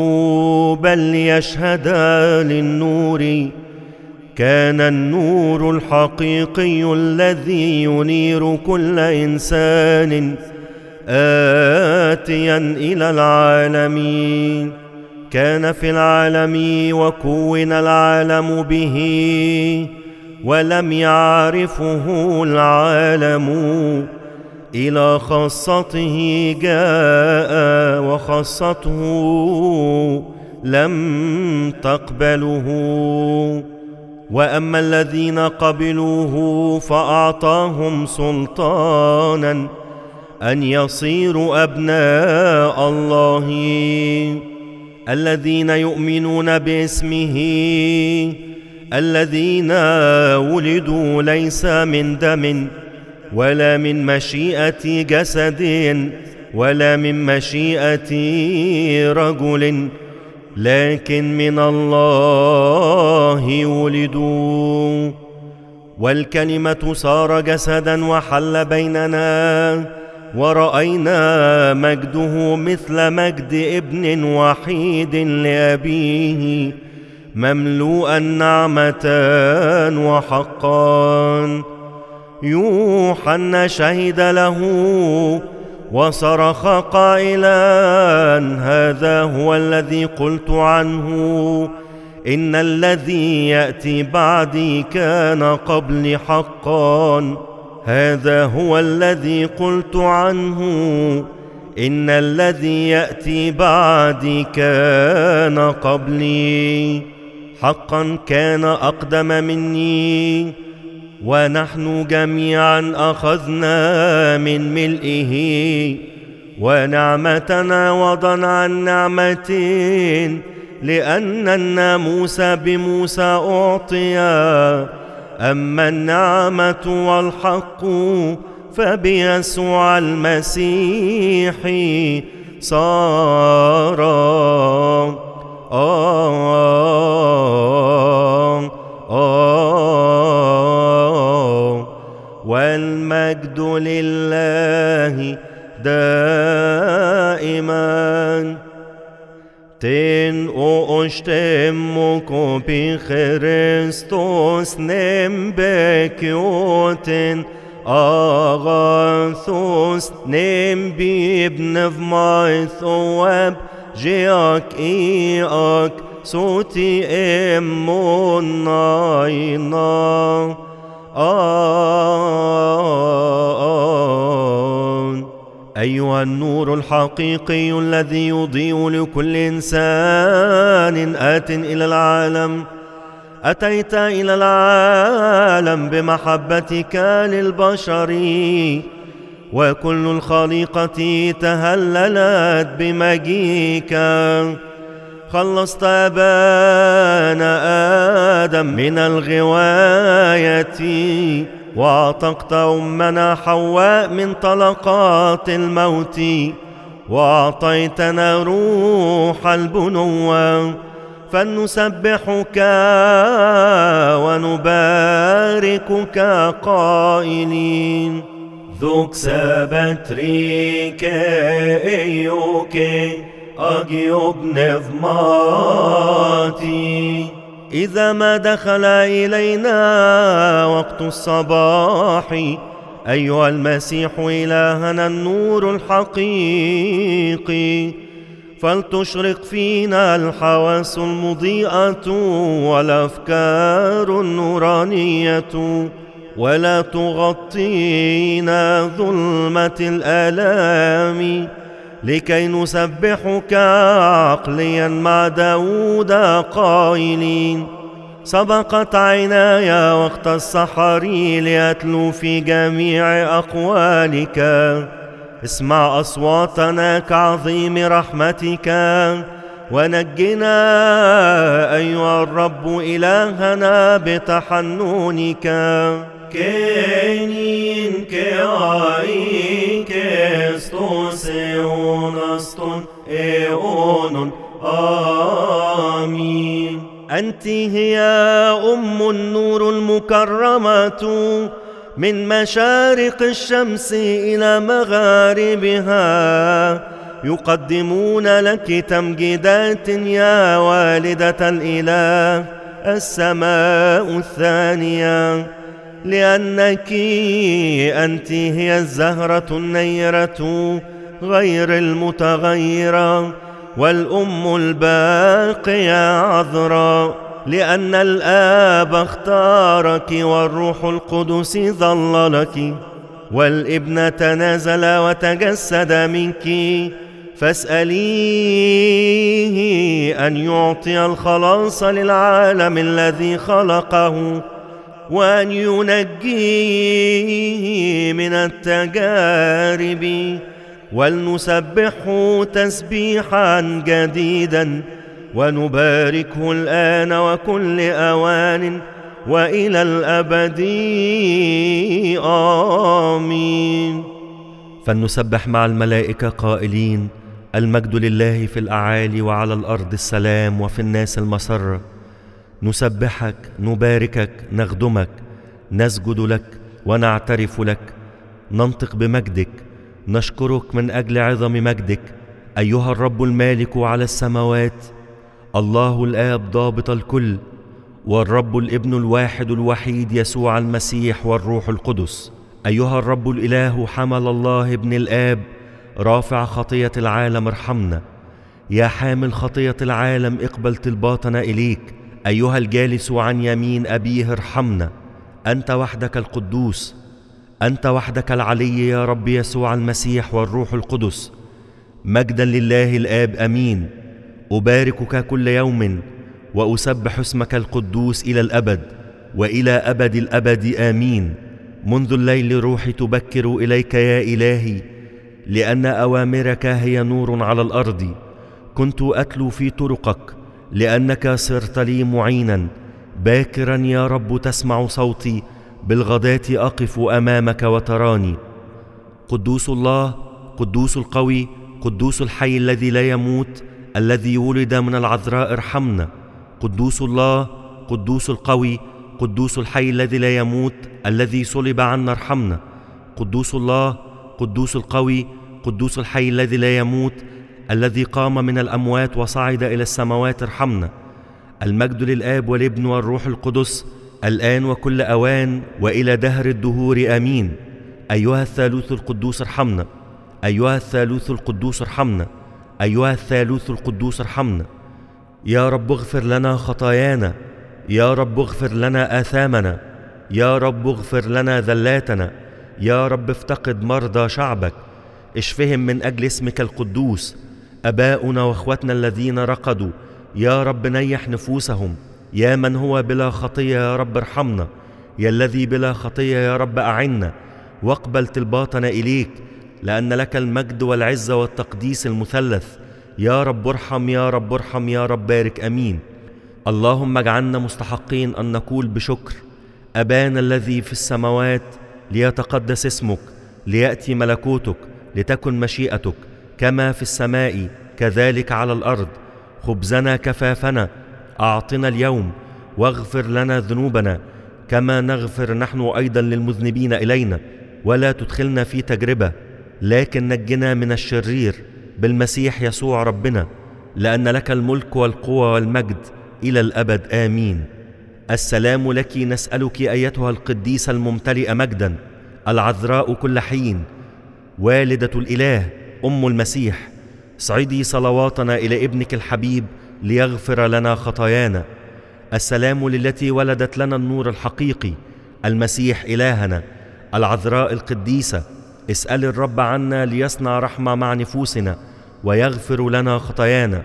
Speaker 1: بل ليشهد للنور. كان النور الحقيقي الذي ينير كل إنسان اتيا إلى العالم. كان في العالم وكون العالم به ولم يعرفه العالم إلى خاصته جاء وخاصته لم تقبله. وأما الذين قبلوه فأعطاهم سلطانا أن يصيروا أبناء الله. الذين يؤمنون باسمه الذين ولدوا ليس من دم ولا من مشيئة جسد ولا من مشيئة رجل لكن من الله ولدوا. والكلمة صار جسدا وحل بيننا ورأينا مجده مثل مجد ابن وحيد لأبيه مملوءا نعمة وحقا. يوحنا شهد له وصرخ قائلا هذا هو الذي قلت عنه. إن الذي يأتي بعدي كان قبلي حقا. هذا هو الذي قلت عنه. إن الذي يأتي بعدي كان قبلي. حقا كان أقدم مني. ونحن جميعا أخذنا من ملئه. ونعمه عوضا عن نعمة. لأن الناموس بموسى اعطي أما النعمة والحق فبيسوع المسيح صار. آه آه والمجد لله دائما. تن أو اشتمكو بخريستوس نمبكيوتن أغاثوس نم بابن في ماي ثواب جياك إياك صوتي إمون ناينا آه أيها النور الحقيقي الذي يضيء لكل إنسان آت إلى العالم. أتيت إلى العالم بمحبتك للبشر. وكل الخليقة تهللت بمجيك. خلصت أبانا آدم من الغواية. وأعتقت أمنا حواء من طلقات الموت وأعطيتنا روح البنوة فلنسبحك ونباركك قائلين. ذوك سبتريك أيوك أجيوب نفماتي إذا ما دخل إلينا وقت الصباح أيها المسيح إلهنا النور الحقيقي فلتشرق فينا الحواس المضيئة والأفكار النورانية ولا تغطينا ظلمة الآلام. لكي نسبحك عقليا مع داود قائلين. سبقت عيناي وقت السحر لأتلو في جميع أقوالك. اسمع أصواتنا كعظيم رحمتك. ونجنا أيها الرب إلهنا بتحننك. كينين كاي كستوس اونستون ايونون آمين أنت هي أم النور المكرمة من مشارق الشمس إلى مغاربها يقدمون لك تمجيدات يا والدة الإله السماء الثانية لأنك أنت هي الزهرة النيرة غير المتغيرة والأم الباقية عذراء لأن الآب اختارك والروح القدس ظل لك والابن تنازل وتجسد منك. فاسأليه أن يعطي الخلاص للعالم الذي خلقه. وأن ينجيه من التجارب ولنسبحه تسبيحا جديدا ونباركه الآن وكل أوان وإلى الأبد. آمين.
Speaker 2: فلنسبح مع الملائكة قائلين المجد لله في الأعالي وعلى الأرض السلام وفي الناس المسرة نسبحك نباركك نخدمك نسجد لك ونعترف لك ننطق بمجدك نشكرك من أجل عظم مجدك. أيها الرب المالك على السماوات الله الآب ضابط الكل والرب الابن الواحد الوحيد يسوع المسيح والروح القدس. أيها الرب الإله حمل الله ابن الآب رافع خطية العالم ارحمنا. يا حامل خطية العالم اقبل طلباتنا إليك. أيها الجالس عن يمين أبيه ارحمنا أنت وحدك القدوس أنت وحدك العلي يا رب يسوع المسيح والروح القدس. مجدا لله الآب أمين أباركك كل يوم وأسبح اسمك القدوس إلى الأبد وإلى أبد الأبد آمين. منذ الليل روحي تبكر إليك يا إلهي لأن أوامرك هي نور على الأرض. كنت أتلو في طرقك لأنك صرت لي معينا. باكرا يا رب تسمع صوتي. بالغداة أقف أمامك وتراني. قدوس الله قدوس القوي قدوس الحي الذي لا يموت الذي ولد من العذراء ارحمنا. قدوس الله قدوس القوي قدوس الحي الذي لا يموت الذي صلب عنا ارحمنا. قدوس الله قدوس القوي قدوس الحي الذي لا يموت الذي قام من الأموات وصعد إلى السماوات ارحمنا. المجد للآب والابن والروح القدس الآن وكل أوان وإلى دهر الدهور آمين. أيها الثالوث القدوس ارحمنا. أيها الثالوث القدوس ارحمنا. أيها الثالوث القدوس ارحمنا. يا رب اغفر لنا خطايانا. يا رب اغفر لنا آثامنا. يا رب اغفر لنا ذلاتنا. يا رب افتقد مرضى شعبك. اشفهم من أجل اسمك القدوس. أباؤنا وإخوتنا الذين رقدوا يا رب نيح نفوسهم يا من هو بلا خطية يا رب ارحمنا يا الذي بلا خطية يا رب أعنا واقبل طلباتنا إليك لأن لك المجد والعزه والتقديس المثلث يا رب ارحم يا رب ارحم يا رب بارك أمين. اللهم اجعلنا مستحقين أن نقول بشكر أبانا الذي في السماوات ليتقدس اسمك ليأتي ملكوتك لتكن مشيئتك. كما في السماء كذلك على الأرض. خبزنا كفافنا أعطنا اليوم واغفر لنا ذنوبنا. كما نغفر نحن أيضا للمذنبين إلينا. ولا تدخلنا في تجربة لكن نجنا من الشرير بالمسيح يسوع ربنا لأن لك الملك والقوة والمجد إلى الأبد. آمين. السلام لك نسألك أيتها القديسه الممتلئه مجدا العذراء كل حين. والدة الإله أم المسيح صعدي صلواتنا إلى ابنك الحبيب ليغفر لنا خطايانا. السلام للتي ولدت لنا النور الحقيقي المسيح إلهنا العذراء القديسة. اسأل الرب عنا ليصنع رحمة مع نفوسنا ويغفر لنا خطايانا.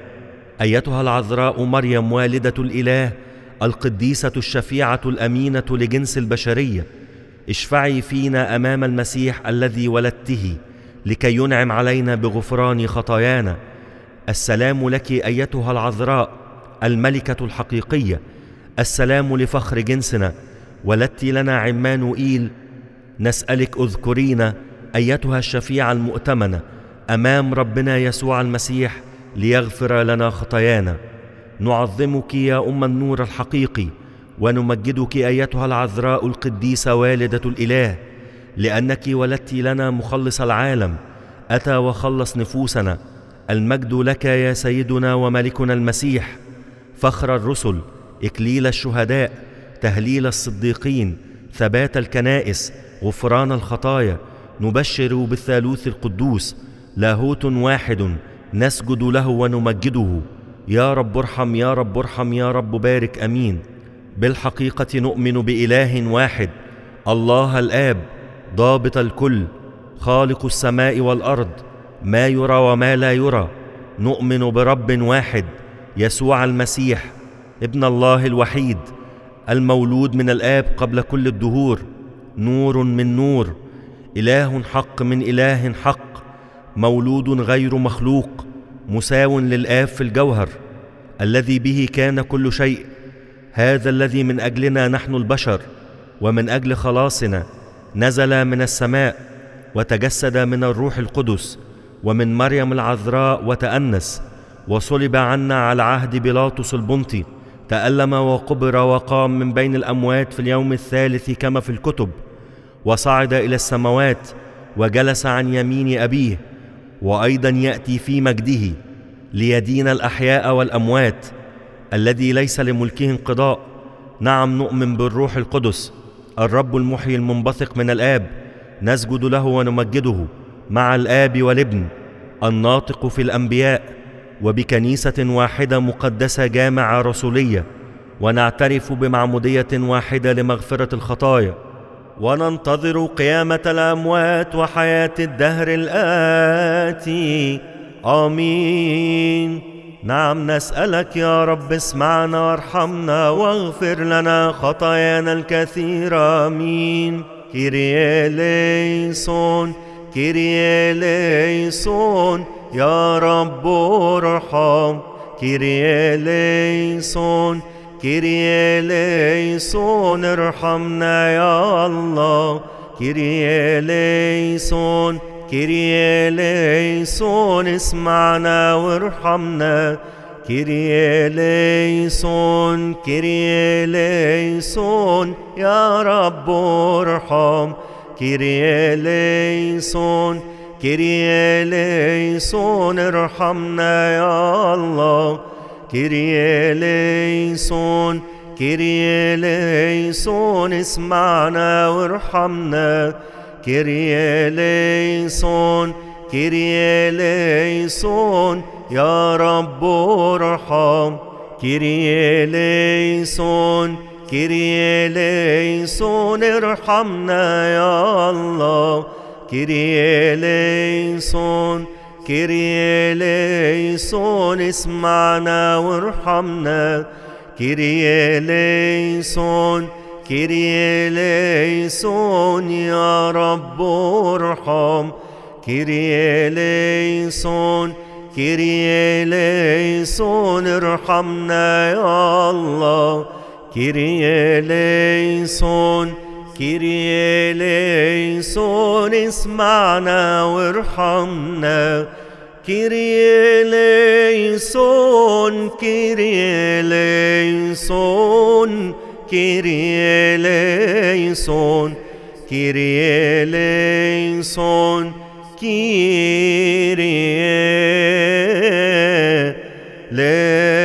Speaker 2: أيتها العذراء مريم والدة الإله القديسة الشفيعة الأمينة لجنس البشرية. اشفعي فينا أمام المسيح الذي ولدته. لكي ينعم علينا بغفران خطايانا. السلام لك أيتها العذراء الملكة الحقيقية. السلام لفخر جنسنا. ولدت لنا عمانوئيل نسألك اذكرينا أيتها الشفيعه المؤتمنه أمام ربنا يسوع المسيح ليغفر لنا خطايانا. نعظمك يا أم النور الحقيقي ونمجدك أيتها العذراء القديسة والدة الإله. لأنك ولدت لنا مخلص العالم. أتى وخلص نفوسنا. المجد لك يا سيدنا وملكنا المسيح. فخر الرسل إكليل الشهداء تهليل الصديقين ثبات الكنائس غفران الخطايا. نبشر بالثالوث القدوس. لاهوت واحد نسجد له ونمجده. يا رب ارحم يا رب ارحم يا رب بارك آمين. بالحقيقة نؤمن بإله واحد الله الآب. ضابط الكل خالق السماء والأرض ما يرى وما لا يرى. نؤمن برب واحد يسوع المسيح ابن الله الوحيد المولود من الآب قبل كل الدهور. نور من نور إله حق من إله حق مولود غير مخلوق مساو للآب في الجوهر. الذي به كان كل شيء هذا الذي من أجلنا نحن البشر ومن أجل خلاصنا. نزل من السماء وتجسد من الروح القدس ومن مريم العذراء وتأنس وصلب عنا على عهد بيلاطس البنطي تألم وقبر وقام من بين الأموات في اليوم الثالث كما في الكتب وصعد إلى السماوات وجلس عن يمين أبيه وأيضا يأتي في مجده ليدين الأحياء والأموات الذي ليس لملكه انقضاء نعم نؤمن بالروح القدس. الرب المحيي المنبثق من الآب نسجد له ونمجده مع الآب والابن الناطق في الأنبياء وبكنيسة واحدة مقدسة جامعة رسولية ونعترف بمعمودية واحدة لمغفرة الخطايا. وننتظر قيامة الأموات وحياة الدهر الآتي. آمين. نعم نسألك يا رب اسمعنا وارحمنا واغفر لنا خطايانا الكثيرة آمين. Κύριε ελέησον Κύριε ελέησον يا رب ارحم. Κύριε ελέησον Κύριε ελέησον ارحمنا يا الله. Κύριε ελέησον
Speaker 1: Κύριε ελέησον اسمعنا وارحمنا. Κύριε ελέησον Κύριε ελέησον يا رب ارحم. Κύριε ελέησον Κύριε ελέησον ارحمنا يا الله. Κύριε ελέησον Κύριε ελέησον اسمعنا وارحمنا. Κύριε ελέησον Κύριε ελέησον يا رب ارحم. Κύριε ελέησον Κύριε ελέησον ارحمنا يا الله. Κύριε ελέησον Κύριε ελέησον اسمعنا وارحمنا. Κύριε ελέησον Κύριε ελέησον يا رب ارحم. Κύριε ελέησον Κύριε ελέησον ارحمنا يا الله. Κύριε ελέησον Κύριε ελέησον اسمعنا وارحمنا. Κύριε ελέησον Κύριε ελέησον Κύριε ελέησον Κύριε ελέησον Κύριε ελέησον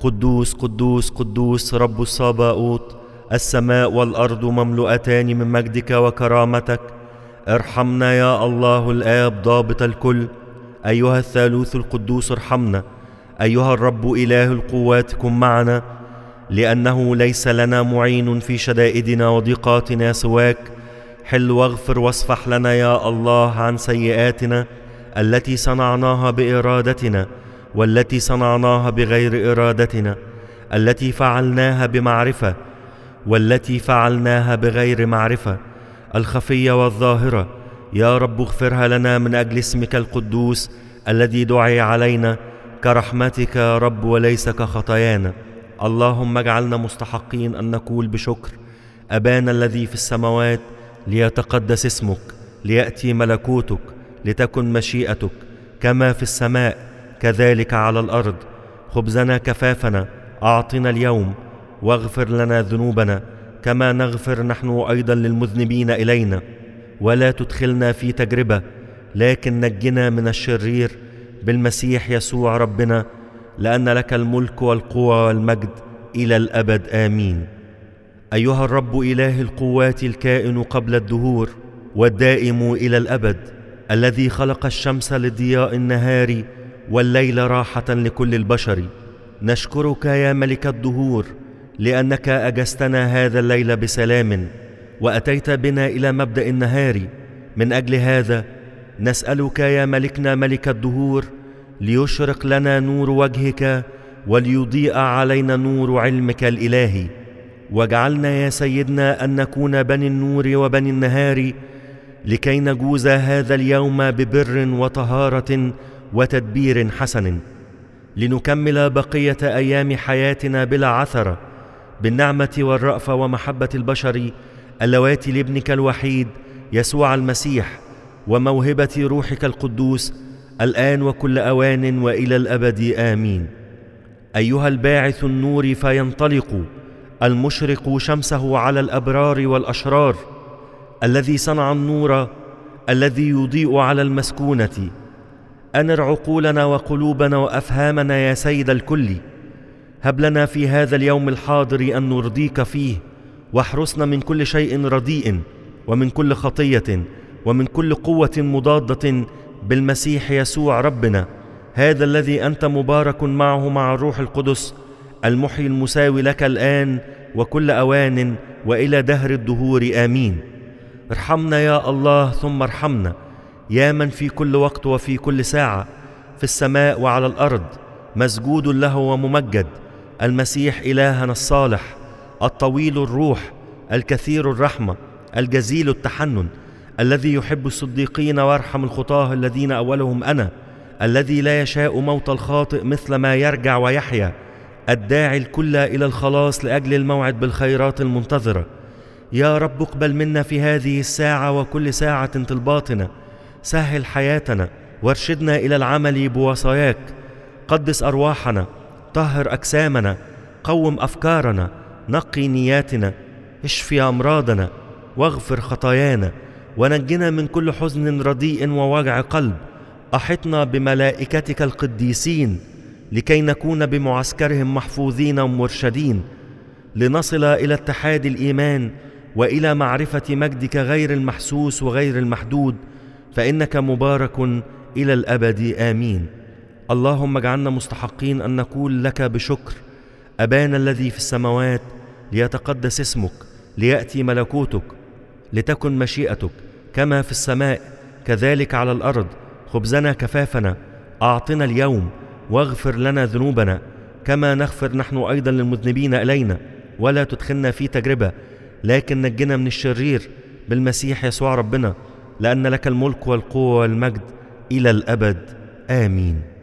Speaker 2: قدوس قدوس قدوس رب الصباؤوت. السماء والأرض مملوءتان من مجدك وكرامتك. ارحمنا يا الله الآب ضابط الكل. أيها الثالوث القدوس ارحمنا. أيها الرب إله القوات كن معنا. لأنه ليس لنا معين في شدائدنا وضيقاتنا سواك. حل واغفر واصفح لنا يا الله عن سيئاتنا التي صنعناها بإرادتنا والتي صنعناها بغير إرادتنا التي فعلناها بمعرفة والتي فعلناها بغير معرفة الخفية والظاهرة. يا رب اغفرها لنا من أجل اسمك القدوس الذي دعي علينا. كرحمتك يا رب وليس كخطايانا اللهم اجعلنا مستحقين أن نقول بشكر. أبانا الذي في السماوات ليتقدس اسمك ليأتي ملكوتك لتكن مشيئتك. كما في السماء كذلك على الأرض. خبزنا كفافنا أعطنا اليوم. واغفر لنا ذنوبنا كما نغفر نحن أيضا للمذنبين إلينا. ولا تدخلنا في تجربة لكن نجنا من الشرير بالمسيح يسوع ربنا لأن لك الملك والقوة والمجد إلى الأبد آمين. أيها الرب إله القوات الكائن قبل الدهور والدائم إلى الأبد الذي خلق الشمس لضياء النهار والليل راحة لكل البشر نشكرك يا ملك الدهور لأنك أجزتنا هذا الليل بسلام وأتيت بنا إلى مبدأ النهار. من أجل هذا نسألك يا ملكنا ملك الدهور ليشرق لنا نور وجهك وليضيء علينا نور علمك الالهي واجعلنا يا سيدنا أن نكون بني النور وبني النهار لكي نجوز هذا اليوم ببر وطهارة وتدبير حسن. لنكمل بقية أيام حياتنا بلا عثره بالنعمة والرأفة ومحبة البشر اللواتي لابنك الوحيد يسوع المسيح وموهبة روحك القدوس الآن وكل أوان وإلى الأبد آمين. أيها الباعث النور فينطلق المشرق شمسه على الأبرار والأشرار الذي صنع النور الذي يضيء على المسكونة. انر عقولنا وقلوبنا وأفهامنا يا سيد الكل. هب لنا في هذا اليوم الحاضر أن نرضيك فيه واحرسنا من كل شيء رديء ومن كل خطية ومن كل قوة مضادة بالمسيح يسوع ربنا. هذا الذي أنت مبارك معه مع الروح القدس المحيي المساوي لك الآن وكل أوان وإلى دهر الدهور. آمين. ارحمنا يا الله ثم ارحمنا. يا من في كل وقت وفي كل ساعة في السماء وعلى الأرض مسجود له وممجد. المسيح إلهنا الصالح الطويل الروح الكثير الرحمة الجزيل التحنن الذي يحب الصديقين ويرحم الخطاه الذين أولهم أنا
Speaker 1: الذي لا يشاء موت الخاطئ مثل ما يرجع ويحيا الداعي الكل إلى الخلاص لأجل الموعد بالخيرات المنتظرة. يا رب اقبل منا في هذه الساعة وكل ساعة طلباتنا سهل حياتنا وارشدنا إلى العمل بوصاياك. قدس أرواحنا. طهر أجسامنا قوم أفكارنا نقي نياتنا اشفي أمراضنا واغفر خطايانا ونجنا من كل حزن رديء ووجع قلب. أحطنا بملائكتك القديسين لكي نكون بمعسكرهم محفوظين ومرشدين. لنصل إلى اتحاد الإيمان وإلى معرفة مجدك غير المحسوس وغير المحدود فإنك مبارك إلى الأبد. آمين. اللهم اجعلنا مستحقين أن نقول لك بشكر. أبانا الذي في السماوات ليتقدس اسمك ليأتي ملكوتك لتكن مشيئتك كما في السماء كذلك على الأرض. خبزنا كفافنا أعطنا اليوم واغفر لنا ذنوبنا. كما نغفر نحن أيضا للمذنبين إلينا ولا تدخلنا في تجربة. لكن نجنا من الشرير بالمسيح يسوع ربنا لأن لك الملك والقوة والمجد إلى الأبد. آمين.